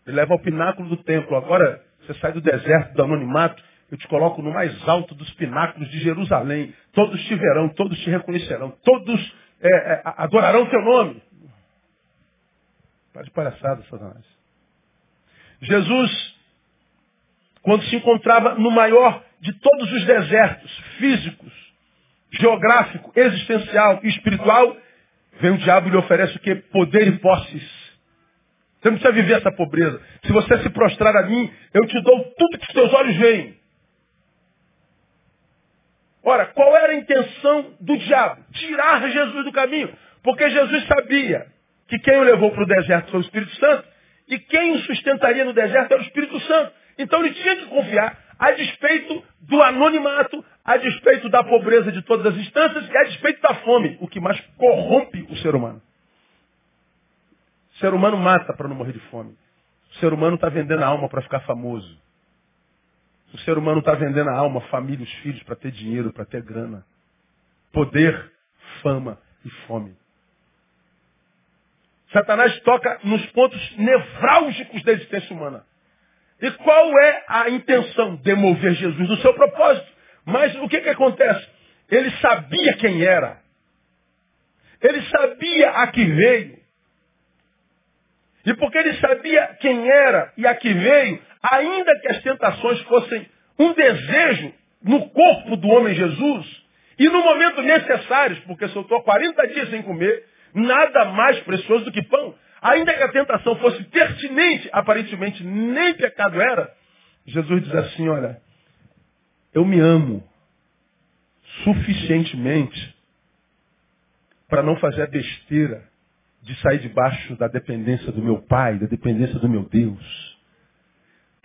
Ele leva ao pináculo do templo. Agora você sai do deserto, do anonimato, eu te coloco no mais alto dos pináculos de Jerusalém. Todos te verão, todos te reconhecerão, todos é, é, adorarão teu nome. Para de palhaçada, Satanás. Jesus, quando se encontrava no maior de todos os desertos físicos, geográfico, existencial e espiritual, vem o diabo e lhe oferece o que? Poder e posses. Você não precisa viver essa pobreza. Se você se prostrar a mim, eu te dou tudo que os teus olhos veem. Ora, qual era a intenção do diabo? Tirar Jesus do caminho. Porque Jesus sabia que quem o levou para o deserto foi o Espírito Santo e quem o sustentaria no deserto era o Espírito Santo. Então ele tinha que confiar, a despeito do anonimato, a despeito da pobreza de todas as instâncias e a despeito da fome, o que mais corrompe o ser humano. O ser humano mata para não morrer de fome. O ser humano está vendendo a alma para ficar famoso. O ser humano está vendendo a alma, família, os filhos, para ter dinheiro, para ter grana. Poder, fama e fome. Satanás toca nos pontos nevrálgicos da existência humana. E qual é a intenção? Demover Jesus do seu propósito. Mas o que, que acontece? Ele sabia quem era. Ele sabia a que veio. E porque ele sabia quem era e a que veio, ainda que as tentações fossem um desejo no corpo do homem Jesus, e no momento necessário, porque se eu estou 40 dias sem comer, nada mais precioso do que pão, ainda que a tentação fosse pertinente, aparentemente nem pecado era, Jesus diz assim, olha, eu me amo suficientemente para não fazer a besteira de sair debaixo da dependência do meu Pai, da dependência do meu Deus.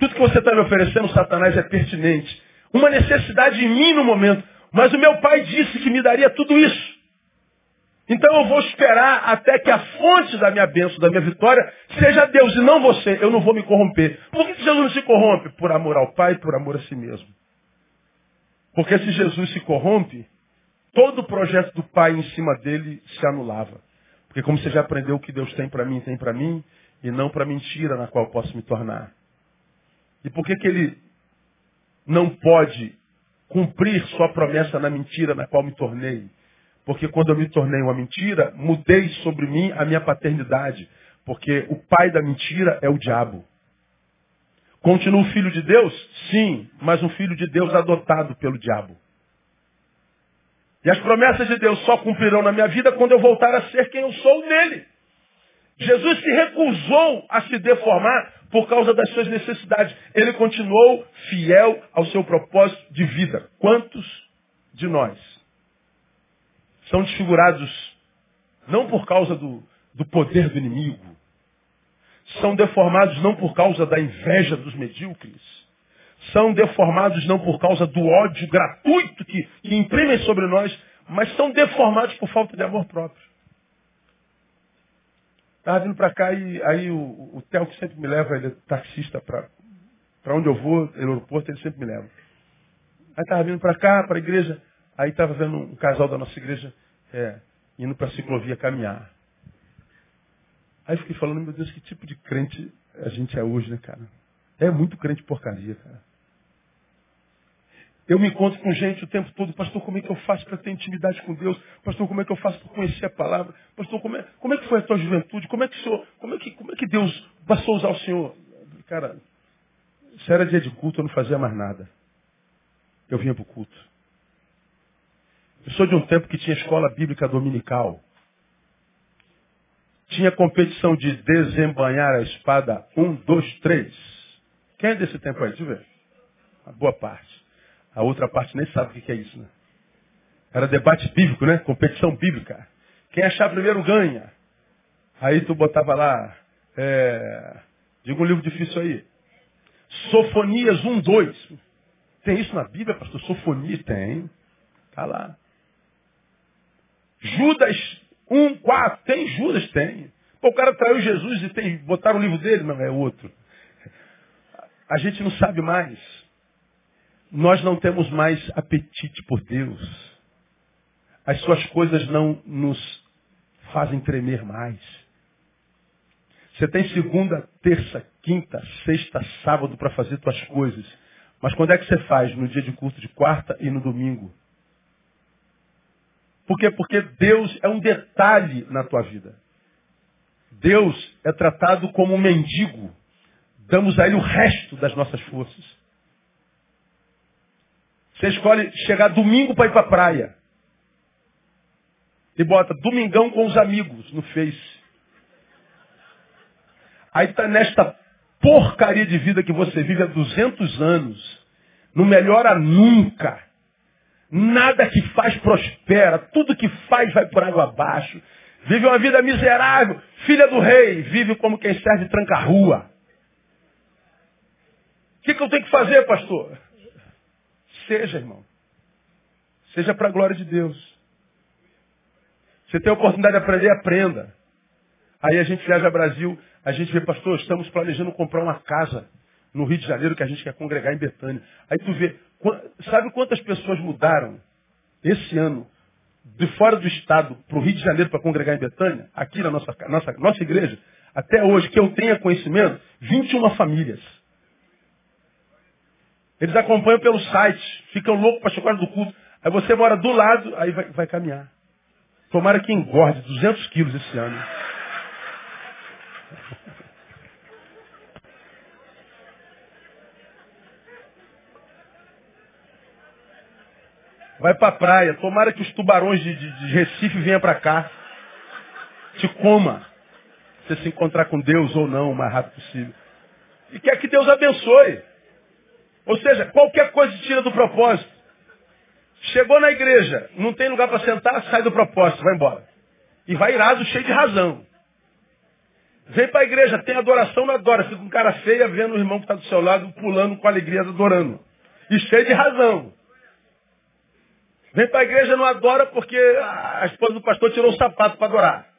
Tudo que você está me oferecendo, Satanás, é pertinente. Uma necessidade em mim no momento. Mas o meu pai disse que me daria tudo isso. Então eu vou esperar até que a fonte da minha bênção, da minha vitória, seja Deus e não você. Eu não vou me corromper. Por que Jesus não se corrompe? Por amor ao Pai por amor a si mesmo. Porque se Jesus se corrompe, todo o projeto do Pai em cima dele se anulava. Porque como você já aprendeu, o que Deus tem para mim, tem para mim, e não para mentira na qual posso me tornar. E por que, que ele não pode cumprir sua promessa na mentira na qual me tornei? Porque quando eu me tornei uma mentira, mudei sobre mim a minha paternidade. Porque o pai da mentira é o diabo. Continuo filho de Deus? Sim, mas um filho de Deus adotado pelo diabo. E as promessas de Deus só cumprirão na minha vida quando eu voltar a ser quem eu sou nele. Jesus se recusou a se deformar por causa das suas necessidades. Ele continuou fiel ao seu propósito de vida. Quantos de nós são desfigurados não por causa do, do poder do inimigo, são deformados não por causa da inveja dos medíocres, são deformados não por causa do ódio gratuito que, que imprimem sobre nós, mas são deformados por falta de amor próprio. Estava vindo para cá e aí o, o Theo que sempre me leva, ele é taxista para onde eu vou, no aeroporto, ele sempre me leva. Aí estava vindo para cá, para a igreja, aí estava vendo um casal da nossa igreja é, indo para a ciclovia caminhar. Aí fiquei falando, meu Deus, que tipo de crente a gente é hoje, né, cara? É muito crente porcaria, cara. Eu me encontro com gente o tempo todo, pastor, como é que eu faço para ter intimidade com Deus? Pastor, como é que eu faço para conhecer a palavra? Pastor, como é, como é que foi a tua juventude? Como é que, como, é que, como é que Deus passou a usar o Senhor? Cara, se era dia de culto, eu não fazia mais nada. Eu vinha para o culto. Eu sou de um tempo que tinha escola bíblica dominical. Tinha competição de desembanhar a espada. Um, dois, três. Quem é desse tempo aí? Deixa eu ver. A boa parte. A outra parte nem sabe o que é isso, né? Era debate bíblico, né? Competição bíblica. Quem achar primeiro ganha. Aí tu botava lá, é... diga um livro difícil aí. Sofonias 1, 2. Tem isso na Bíblia, pastor? Sofonia tem. Tá lá. Judas 1, 4. Tem Judas? Tem. Pô, o cara traiu Jesus e tem, botaram o livro dele, não é outro. A gente não sabe mais. Nós não temos mais apetite por Deus. As suas coisas não nos fazem tremer mais. Você tem segunda, terça, quinta, sexta, sábado para fazer suas coisas. Mas quando é que você faz? No dia de culto de quarta e no domingo. Por quê? Porque Deus é um detalhe na tua vida. Deus é tratado como um mendigo. Damos a ele o resto das nossas forças. Você escolhe chegar domingo para ir para a praia. E bota domingão com os amigos no Face. Aí está nesta porcaria de vida que você vive há 200 anos. Não melhora nunca. Nada que faz prospera. Tudo que faz vai por água abaixo. Vive uma vida miserável. Filha do rei. Vive como quem serve tranca-rua. O que, que eu tenho que fazer, pastor? Seja, irmão. Seja para a glória de Deus. Você tem a oportunidade de aprender, aprenda. Aí a gente viaja ao Brasil, a gente vê, pastor, estamos planejando comprar uma casa no Rio de Janeiro que a gente quer congregar em Betânia. Aí tu vê, sabe quantas pessoas mudaram esse ano de fora do estado para o Rio de Janeiro para congregar em Betânia? Aqui na nossa, nossa, nossa igreja, até hoje, que eu tenha conhecimento, 21 famílias. Eles acompanham pelo site, ficam loucos para chegar do culto. Aí você mora do lado, aí vai, vai caminhar. Tomara que engorde 200 quilos esse ano. Vai para a praia. Tomara que os tubarões de, de, de Recife venham para cá. Te coma. Você se encontrar com Deus ou não o mais rápido possível. E quer que Deus abençoe. Ou seja, qualquer coisa tira do propósito. Chegou na igreja, não tem lugar para sentar, sai do propósito, vai embora. E vai irado, cheio de razão. Vem para a igreja, tem adoração, não adora. Fica um cara feia vendo o irmão que está do seu lado pulando com alegria, adorando. E cheio de razão. Vem para a igreja, não adora porque a esposa do pastor tirou o sapato para adorar.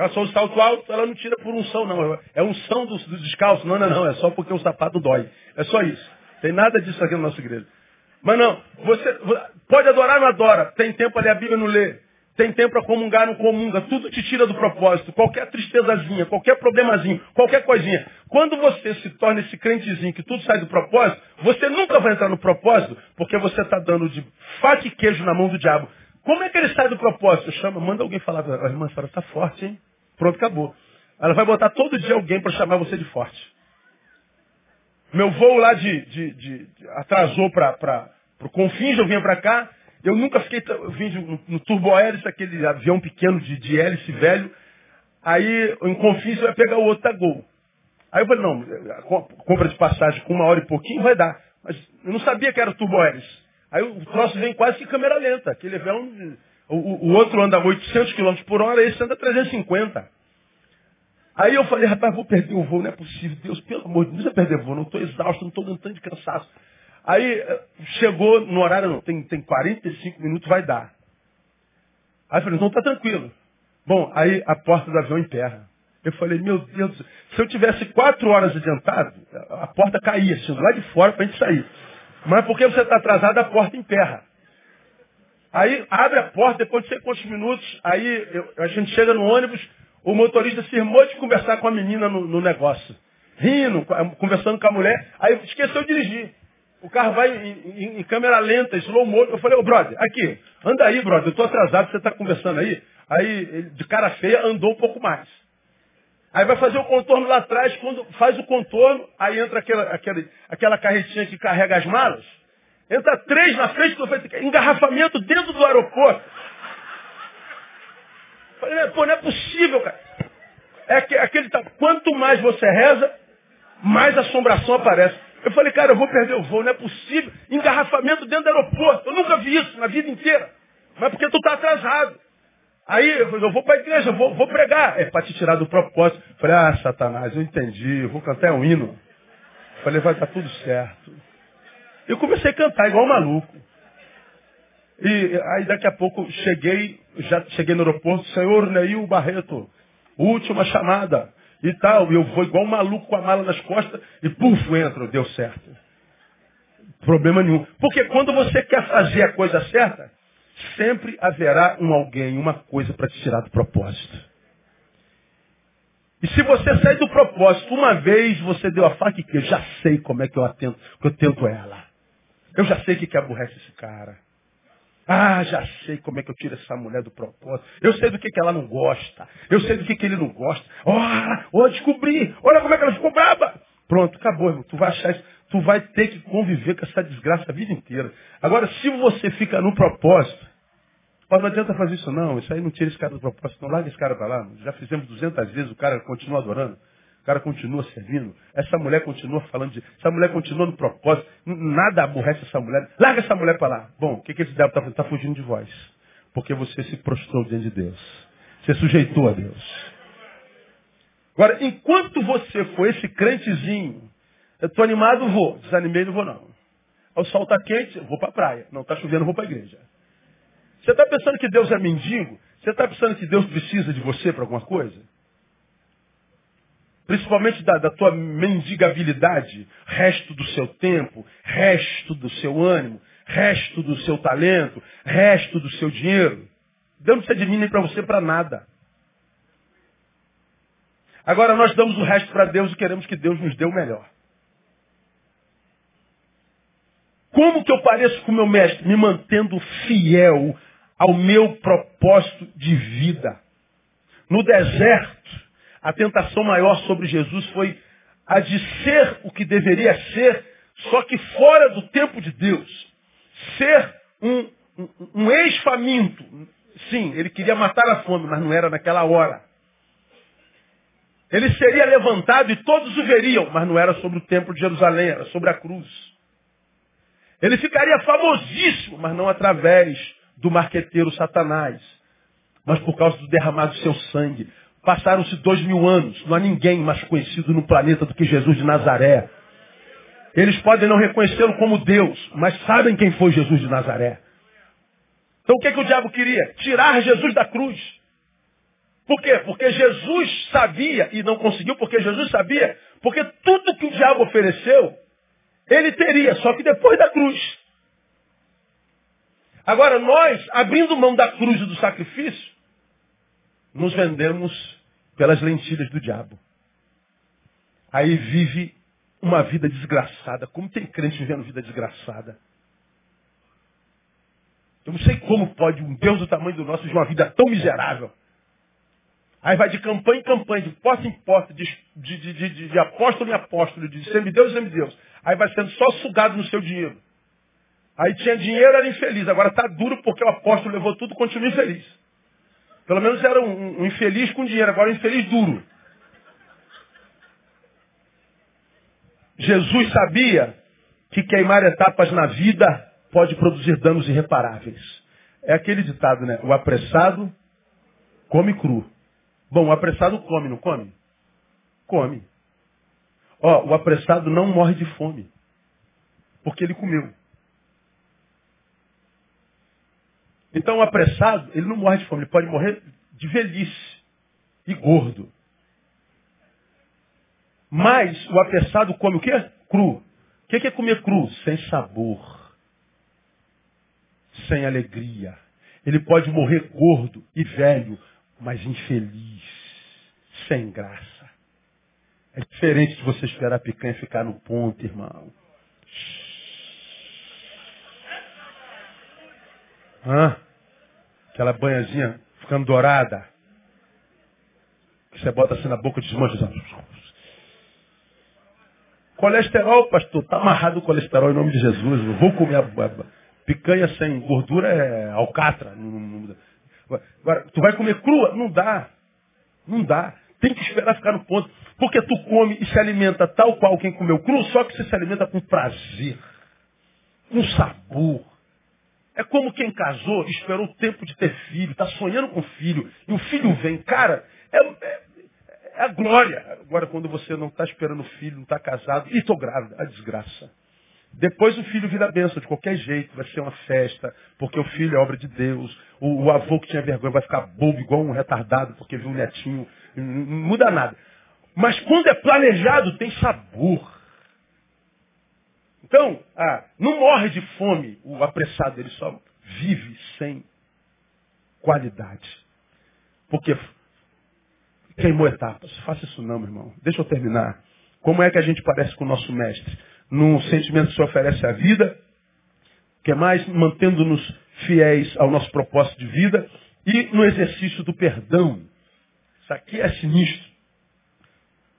Ela só o salto alto, ela não tira por unção, não. É unção do, do descalço. Não, não, não. É só porque o sapato dói. É só isso. Tem nada disso aqui na nossa igreja. Mas não, você pode adorar, não adora. Tem tempo para ler a Bíblia, não lê. Tem tempo para comungar, não comunga. Tudo te tira do propósito. Qualquer tristezazinha, qualquer problemazinho, qualquer coisinha. Quando você se torna esse crentezinho que tudo sai do propósito, você nunca vai entrar no propósito porque você está dando de faca e queijo na mão do diabo. Como é que ele sai do propósito? Chama, manda alguém falar, irmã, a senhora está forte, hein? Pronto, acabou. Ela vai botar todo dia alguém para chamar você de forte. Meu voo lá de, de, de, de atrasou para o Confins, eu vinha para cá. Eu nunca fiquei, eu vim no, no Turbo Hélice, aquele avião pequeno de, de hélice velho. Aí, em Confins, vai pegar o outro da Gol. Aí eu falei, não, compra de passagem com uma hora e pouquinho vai dar. Mas eu não sabia que era Turbo Hélice. Aí o troço vem quase que câmera lenta. Aquele avião, o, o outro anda 800 km por hora, esse anda 350. Aí eu falei, rapaz, vou perder o voo, não é possível. Deus, pelo amor de Deus, não é perder voo, não estou exausto, não estou tanto de cansaço. Aí eh, chegou no horário, não, tem, tem 45 minutos, vai dar. Aí eu falei, então tá tranquilo. Bom, aí a porta do avião emperra. Eu falei, meu Deus, se eu tivesse quatro horas adiantado, a porta caía, assim, lá de fora para a gente sair. Mas porque você está atrasado, a porta emperra. Aí abre a porta, depois de sei quantos minutos, aí eu, a gente chega no ônibus, o motorista se irmou de conversar com a menina no, no negócio. Rindo, conversando com a mulher. Aí esqueceu de dirigir. O carro vai em, em, em câmera lenta, slow motion. Eu falei, ô brother, aqui, anda aí, brother, eu estou atrasado, você está conversando aí. Aí, de cara feia, andou um pouco mais. Aí vai fazer o contorno lá atrás, quando faz o contorno, aí entra aquela, aquela, aquela carretinha que carrega as malas. Entra três na frente, engarrafamento dentro do aeroporto. Falei, pô, não é possível, cara. É que, aquele tá, quanto mais você reza, mais assombração aparece. Eu falei, cara, eu vou perder o voo, não é possível. Engarrafamento dentro do aeroporto. Eu nunca vi isso na vida inteira. Mas porque tu está atrasado. Aí eu vou para a igreja, eu vou, vou pregar. É para te tirar do propósito. Eu falei, ah, Satanás, eu entendi, eu vou cantar um hino. Eu falei, vai dar tudo certo. Eu comecei a cantar igual um maluco. E aí daqui a pouco cheguei, já cheguei no aeroporto, senhor Neil Barreto, última chamada e tal. E eu vou igual um maluco com a mala nas costas e puf, entro, deu certo. Problema nenhum. Porque quando você quer fazer a coisa certa, sempre haverá um alguém, uma coisa para te tirar do propósito. E se você sair do propósito uma vez, você deu a faca e que eu já sei como é que eu atento, que eu tento ela. Eu já sei o que, que aborrece esse cara. Ah, já sei como é que eu tiro essa mulher do propósito. Eu sei do que, que ela não gosta. Eu sei do que, que ele não gosta. Ora, oh, descobri. Olha como é que ela ficou braba. Pronto, acabou, irmão. Tu vai achar isso. Tu vai ter que conviver com essa desgraça a vida inteira. Agora, se você fica no propósito, não adianta fazer isso não. Isso aí não tira esse cara do propósito. Não larga esse cara para lá. Já fizemos 200 vezes, o cara continua adorando. O cara continua servindo. Essa mulher continua falando de. Essa mulher continua no propósito. Nada aborrece essa mulher. Larga essa mulher para lá. Bom, o que, que esse diabo está fazendo? Está fugindo de vós. Porque você se prostrou diante de Deus. Você sujeitou a Deus. Agora, enquanto você for esse crentezinho, eu estou animado, vou. Desanimei, não vou não. O sol está quente, vou para a praia. Não está chovendo, vou para a igreja. Você está pensando que Deus é mendigo? Você está pensando que Deus precisa de você para alguma coisa? Principalmente da, da tua mendigabilidade, resto do seu tempo, resto do seu ânimo, resto do seu talento, resto do seu dinheiro. Deus não precisa de para você para nada. Agora nós damos o resto para Deus e queremos que Deus nos dê o melhor. Como que eu pareço com o meu mestre? Me mantendo fiel ao meu propósito de vida. No deserto, a tentação maior sobre Jesus foi a de ser o que deveria ser, só que fora do tempo de Deus. Ser um, um, um ex-faminto. Sim, ele queria matar a fome, mas não era naquela hora. Ele seria levantado e todos o veriam, mas não era sobre o templo de Jerusalém, era sobre a cruz. Ele ficaria famosíssimo, mas não através do marqueteiro Satanás, mas por causa do derramado do seu sangue. Passaram-se dois mil anos. Não há ninguém mais conhecido no planeta do que Jesus de Nazaré. Eles podem não reconhecê-lo como Deus, mas sabem quem foi Jesus de Nazaré. Então o que, é que o diabo queria? Tirar Jesus da cruz. Por quê? Porque Jesus sabia, e não conseguiu, porque Jesus sabia, porque tudo que o diabo ofereceu, ele teria, só que depois da cruz. Agora, nós, abrindo mão da cruz e do sacrifício, nos vendemos pelas lentilhas do diabo. Aí vive uma vida desgraçada. Como tem crente vivendo vida desgraçada? Eu não sei como pode um Deus do tamanho do nosso de uma vida tão miserável. Aí vai de campanha em campanha, de posse em posse, de, de, de, de, apóstolo em apóstolo, de semideus em semideus. Aí vai sendo só sugado no seu dinheiro. Aí tinha dinheiro, era infeliz. Agora está duro porque o apóstolo levou tudo, continua infeliz. Pelo menos era um, um infeliz com dinheiro, agora um infeliz duro. Jesus sabia que queimar etapas na vida pode produzir danos irreparáveis. É aquele ditado, né? O apressado come cru. Bom, o apressado come, não come? Come. Ó, o apressado não morre de fome. Porque ele comeu. Então o apressado, ele não morre de fome, ele pode morrer de velhice e gordo. Mas o apressado come o quê? Cru. O que é comer cru? Sem sabor. Sem alegria. Ele pode morrer gordo e velho, mas infeliz, sem graça. É diferente de você esperar a picanha ficar no ponto, irmão. Hã? Aquela banhazinha ficando dourada. Que você bota assim na boca, desmancha. Colesterol, pastor, está amarrado o colesterol em nome de Jesus. Eu vou comer a, a, picanha sem gordura é alcatra. Agora, tu vai comer crua? Não dá. Não dá. Tem que esperar ficar no ponto. Porque tu come e se alimenta tal qual quem comeu cru, só que você se alimenta com prazer, com sabor. É como quem casou, esperou o tempo de ter filho, está sonhando com filho, e o filho vem. Cara, é, é, é a glória. Agora, quando você não está esperando filho, não está casado, e estou grávida, a desgraça. Depois o filho vira bênção de qualquer jeito, vai ser uma festa, porque o filho é obra de Deus. O, o avô que tinha vergonha vai ficar bobo igual um retardado, porque viu um netinho. Não, muda nada. Mas quando é planejado, tem sabor. Então, ah, não morre de fome o apressado, ele só vive sem qualidade. Porque queimou etapas. Faça isso não, meu irmão. Deixa eu terminar. Como é que a gente parece com o nosso mestre? num sentimento que se oferece à vida, que é mais mantendo-nos fiéis ao nosso propósito de vida, e no exercício do perdão. Isso aqui é sinistro.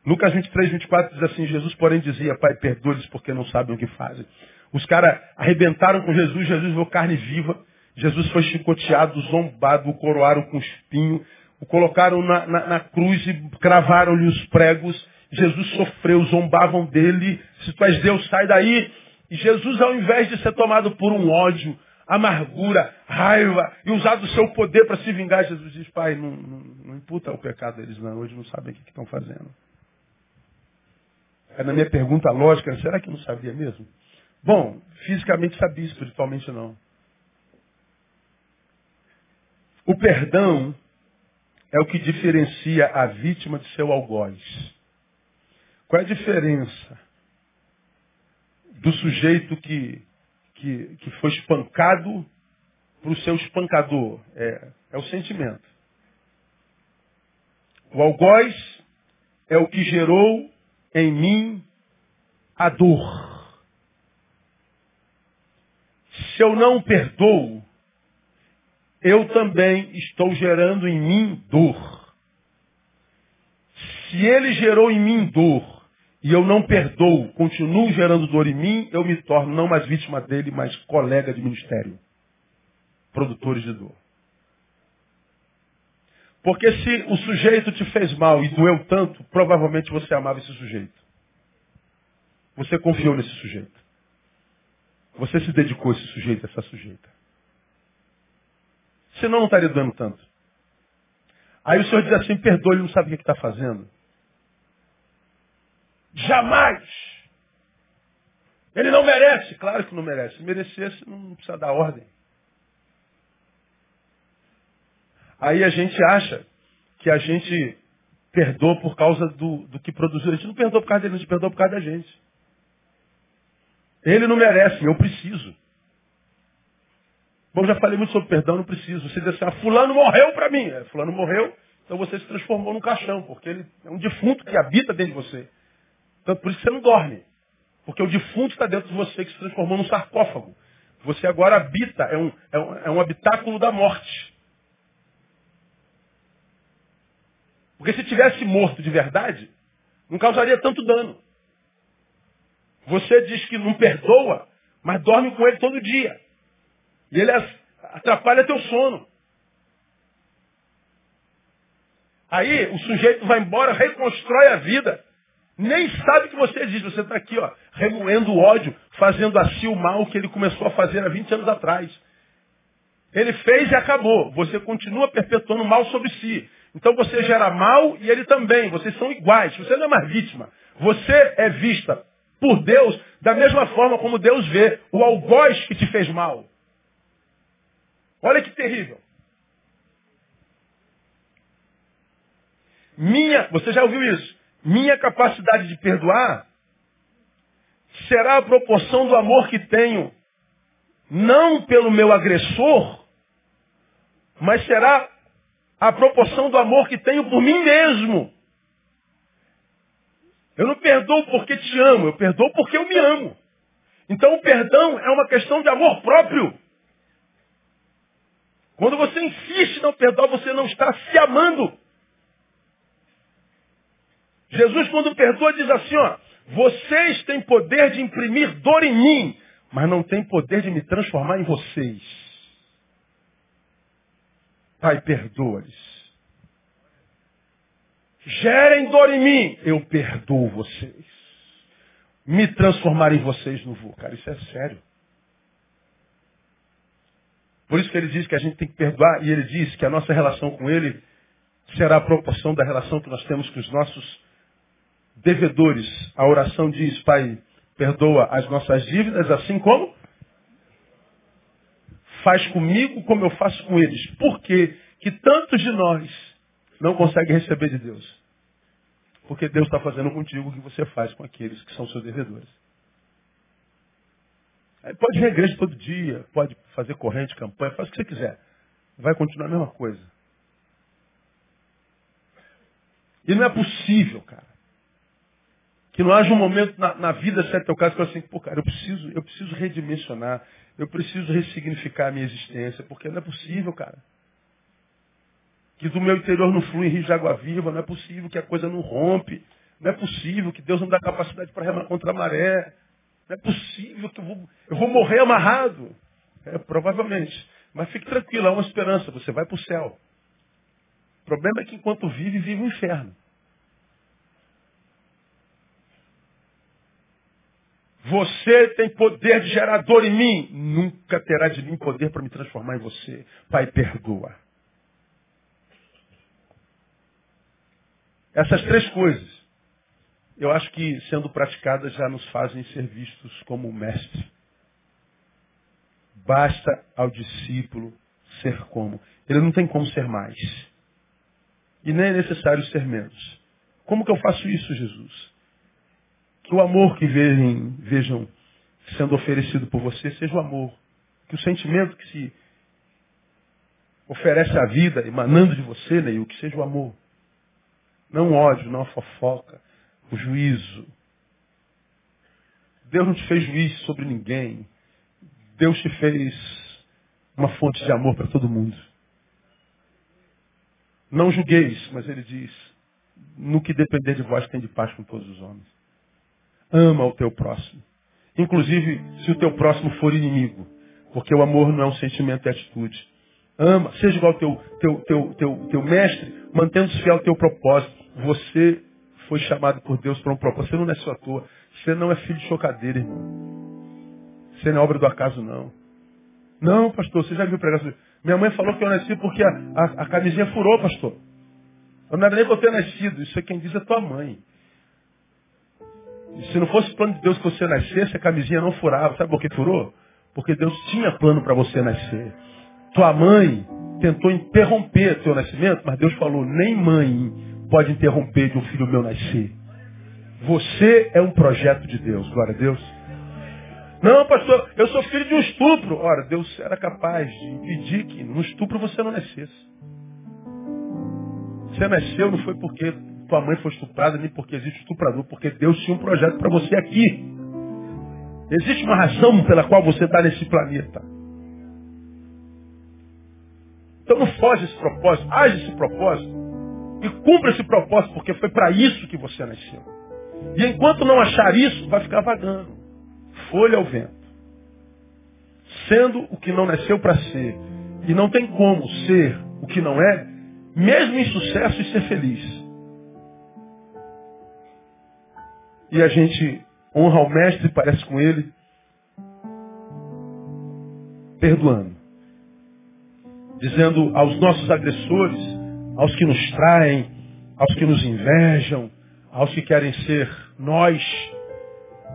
Lucas 23, 24 diz assim, Jesus porém dizia, Pai, perdoe-lhes porque não sabem o que fazem. Os caras arrebentaram com Jesus, Jesus viu carne viva, Jesus foi chicoteado, zombado, o coroaram com espinho, o colocaram na, na, na cruz e cravaram-lhe os pregos, Jesus sofreu, zombavam dele. Se tu és Deus, sai daí. E Jesus, ao invés de ser tomado por um ódio, amargura, raiva, e usar do seu poder para se vingar, Jesus diz, Pai, não, não, não imputa o pecado deles não, hoje não sabem o que estão fazendo. É na minha pergunta lógica, será que não sabia mesmo? Bom, fisicamente sabia, espiritualmente não. O perdão é o que diferencia a vítima de seu algoz. Qual é a diferença do sujeito que, que, que foi espancado para o seu espancador? É, é o sentimento. O algoz é o que gerou em mim a dor. Se eu não perdoo, eu também estou gerando em mim dor. Se ele gerou em mim dor e eu não perdoo, continuo gerando dor em mim, eu me torno não mais vítima dele, mas colega de ministério. Produtores de dor. Porque se o sujeito te fez mal e doeu tanto, provavelmente você amava esse sujeito. Você confiou nesse sujeito. Você se dedicou a esse sujeito, a essa sujeita. Senão não estaria dando tanto. Aí o senhor diz assim, perdoe, ele não sabe o que está fazendo. Jamais. Ele não merece. Claro que não merece. Se merecesse, não precisa dar ordem. Aí a gente acha que a gente perdoa por causa do, do que produziu. A gente não perdoa por causa dele, a gente perdoa por causa da gente. Ele não merece, eu preciso. Bom, já falei muito sobre perdão, não preciso. Você diz assim, ah, fulano morreu para mim. É, fulano morreu, então você se transformou num caixão, porque ele é um defunto que habita dentro de você. Então por isso você não dorme. Porque o defunto está dentro de você que se transformou num sarcófago. Você agora habita, é um, é um, é um habitáculo da morte. Porque se tivesse morto de verdade, não causaria tanto dano. Você diz que não perdoa, mas dorme com ele todo dia. E ele atrapalha teu sono. Aí o sujeito vai embora, reconstrói a vida. Nem sabe que você existe. Você está aqui, ó, remoendo o ódio, fazendo assim o mal que ele começou a fazer há 20 anos atrás. Ele fez e acabou. Você continua perpetuando mal sobre si. Então você gera mal e ele também. Vocês são iguais. Você não é mais vítima. Você é vista por Deus da mesma forma como Deus vê o algoz que te fez mal. Olha que terrível. Minha, você já ouviu isso? Minha capacidade de perdoar será a proporção do amor que tenho, não pelo meu agressor, mas será a proporção do amor que tenho por mim mesmo. Eu não perdoo porque te amo, eu perdoo porque eu me amo. Então o perdão é uma questão de amor próprio. Quando você insiste não perdoar, você não está se amando. Jesus, quando perdoa, diz assim, ó, vocês têm poder de imprimir dor em mim, mas não têm poder de me transformar em vocês. Pai, perdoa-lhes. Gerem dor em mim, eu perdoo vocês. Me transformar em vocês não vou. Cara, isso é sério. Por isso que ele diz que a gente tem que perdoar, e ele diz que a nossa relação com ele será a proporção da relação que nós temos com os nossos devedores. A oração diz, Pai, perdoa as nossas dívidas, assim como faz comigo como eu faço com eles. Por quê? Que tantos de nós não conseguem receber de Deus? Porque Deus está fazendo contigo o que você faz com aqueles que são seus devedores. Aí pode ir à igreja todo dia, pode fazer corrente, campanha, faz o que você quiser. Vai continuar a mesma coisa. E não é possível, cara. Que não haja um momento na, na vida, se é teu caso, que eu assim, pô, cara, eu preciso, eu preciso redimensionar, eu preciso ressignificar a minha existência, porque não é possível, cara. Que do meu interior não flui rio de água viva, não é possível que a coisa não rompe, não é possível que Deus não dá capacidade para remar contra a maré, não é possível que eu vou, eu vou morrer amarrado. É, provavelmente. Mas fique tranquilo, há uma esperança, você vai para o céu. O problema é que enquanto vive, vive o inferno. Você tem poder de gerar dor em mim. Nunca terá de mim poder para me transformar em você. Pai, perdoa. Essas três coisas, eu acho que sendo praticadas já nos fazem ser vistos como mestre. Basta ao discípulo ser como. Ele não tem como ser mais. E nem é necessário ser menos. Como que eu faço isso, Jesus? Que o amor que vejam, vejam sendo oferecido por você seja o amor. Que o sentimento que se oferece à vida, emanando de você, Neil, que seja o amor. Não o ódio, não a fofoca, o juízo. Deus não te fez juiz sobre ninguém. Deus te fez uma fonte de amor para todo mundo. Não julgueis, mas ele diz, no que depender de vós tem de paz com todos os homens. Ama o teu próximo. Inclusive, se o teu próximo for inimigo. Porque o amor não é um sentimento, é atitude. Ama, seja igual ao teu, teu, teu, teu, teu mestre, mantendo-se fiel ao teu propósito. Você foi chamado por Deus para um propósito. Você não nasceu à toa. Você não é filho de chocadeira, irmão. Você não é obra do acaso, não. Não, pastor, você já viu pregação? Minha mãe falou que eu nasci porque a, a, a camisinha furou, pastor. Eu não era nem para ter nascido. Isso é quem diz a tua mãe. Se não fosse o plano de Deus que você nascesse, a camisinha não furava. Sabe por que furou? Porque Deus tinha plano para você nascer. Tua mãe tentou interromper teu nascimento, mas Deus falou, nem mãe pode interromper de um filho meu nascer. Você é um projeto de Deus, glória a Deus. Não, pastor, eu sou filho de um estupro. Ora, Deus era capaz de impedir que no estupro você não nascesse. Você nasceu não foi porque tua mãe foi estuprada, nem porque existe estuprador, porque Deus tinha um projeto para você aqui. Existe uma razão pela qual você está nesse planeta. Então não foge esse propósito, age esse propósito e cumpra esse propósito, porque foi para isso que você nasceu. E enquanto não achar isso, vai ficar vagando. Folha ao vento. Sendo o que não nasceu para ser. E não tem como ser o que não é, mesmo em sucesso e ser feliz. E a gente honra o mestre e parece com ele, perdoando. Dizendo aos nossos agressores, aos que nos traem, aos que nos invejam, aos que querem ser nós,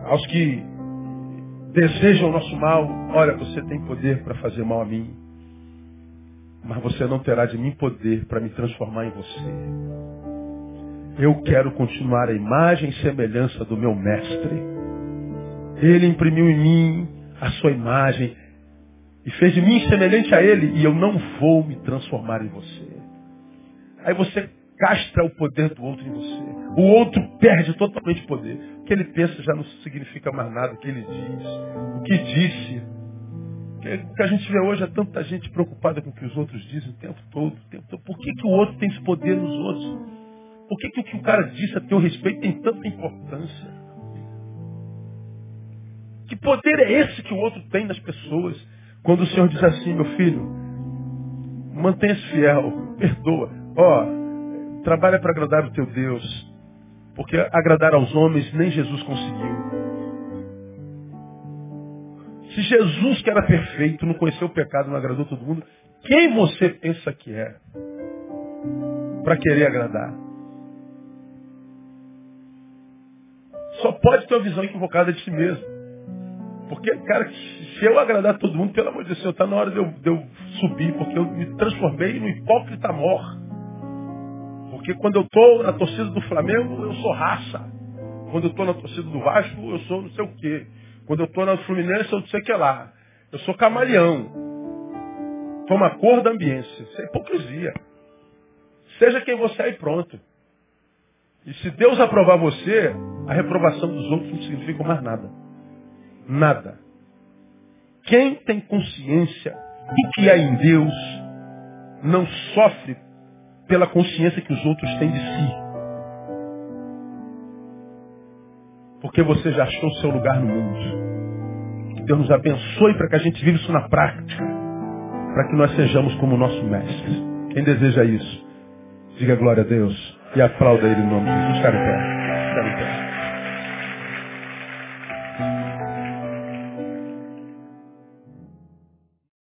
aos que desejam o nosso mal, olha, você tem poder para fazer mal a mim, mas você não terá de mim poder para me transformar em você. Eu quero continuar a imagem e semelhança do meu mestre. Ele imprimiu em mim a sua imagem e fez de mim semelhante a ele e eu não vou me transformar em você. Aí você castra o poder do outro em você. O outro perde totalmente o poder. O que ele pensa já não significa mais nada. O que ele diz, o que disse. O que a gente vê hoje é tanta gente preocupada com o que os outros dizem o tempo todo. O tempo todo. Por que, que o outro tem esse poder nos outros? Por que, que o que o cara disse a teu respeito tem tanta importância? Que poder é esse que o outro tem nas pessoas? Quando o Senhor diz assim, meu filho, mantenha-se fiel, perdoa. Ó, oh, trabalha para agradar o teu Deus. Porque agradar aos homens nem Jesus conseguiu. Se Jesus, que era perfeito, não conheceu o pecado, não agradou todo mundo, quem você pensa que é? Para querer agradar. Só pode ter uma visão equivocada de si mesmo. Porque, cara, se eu agradar todo mundo, pelo amor de Deus, está na hora de eu, de eu, subir, porque eu me transformei no hipócrita mor. Porque quando eu estou na torcida do Flamengo, eu sou raça. Quando eu estou na torcida do Vasco, eu sou não sei o quê. Quando eu estou na Fluminense, eu não sei o que lá. Eu sou camaleão. Toma cor da ambiência. Isso é hipocrisia. Seja quem você é e pronto. E se Deus aprovar você, a reprovação dos outros não significa mais nada. Nada. Quem tem consciência do que é em Deus não sofre pela consciência que os outros têm de si. Porque você já achou seu lugar no mundo. Que Deus nos abençoe para que a gente viva isso na prática. Para que nós sejamos como o nosso mestre. Quem deseja isso, diga glória a Deus e aplauda ele em nome de Jesus. Ficar pé. Pé.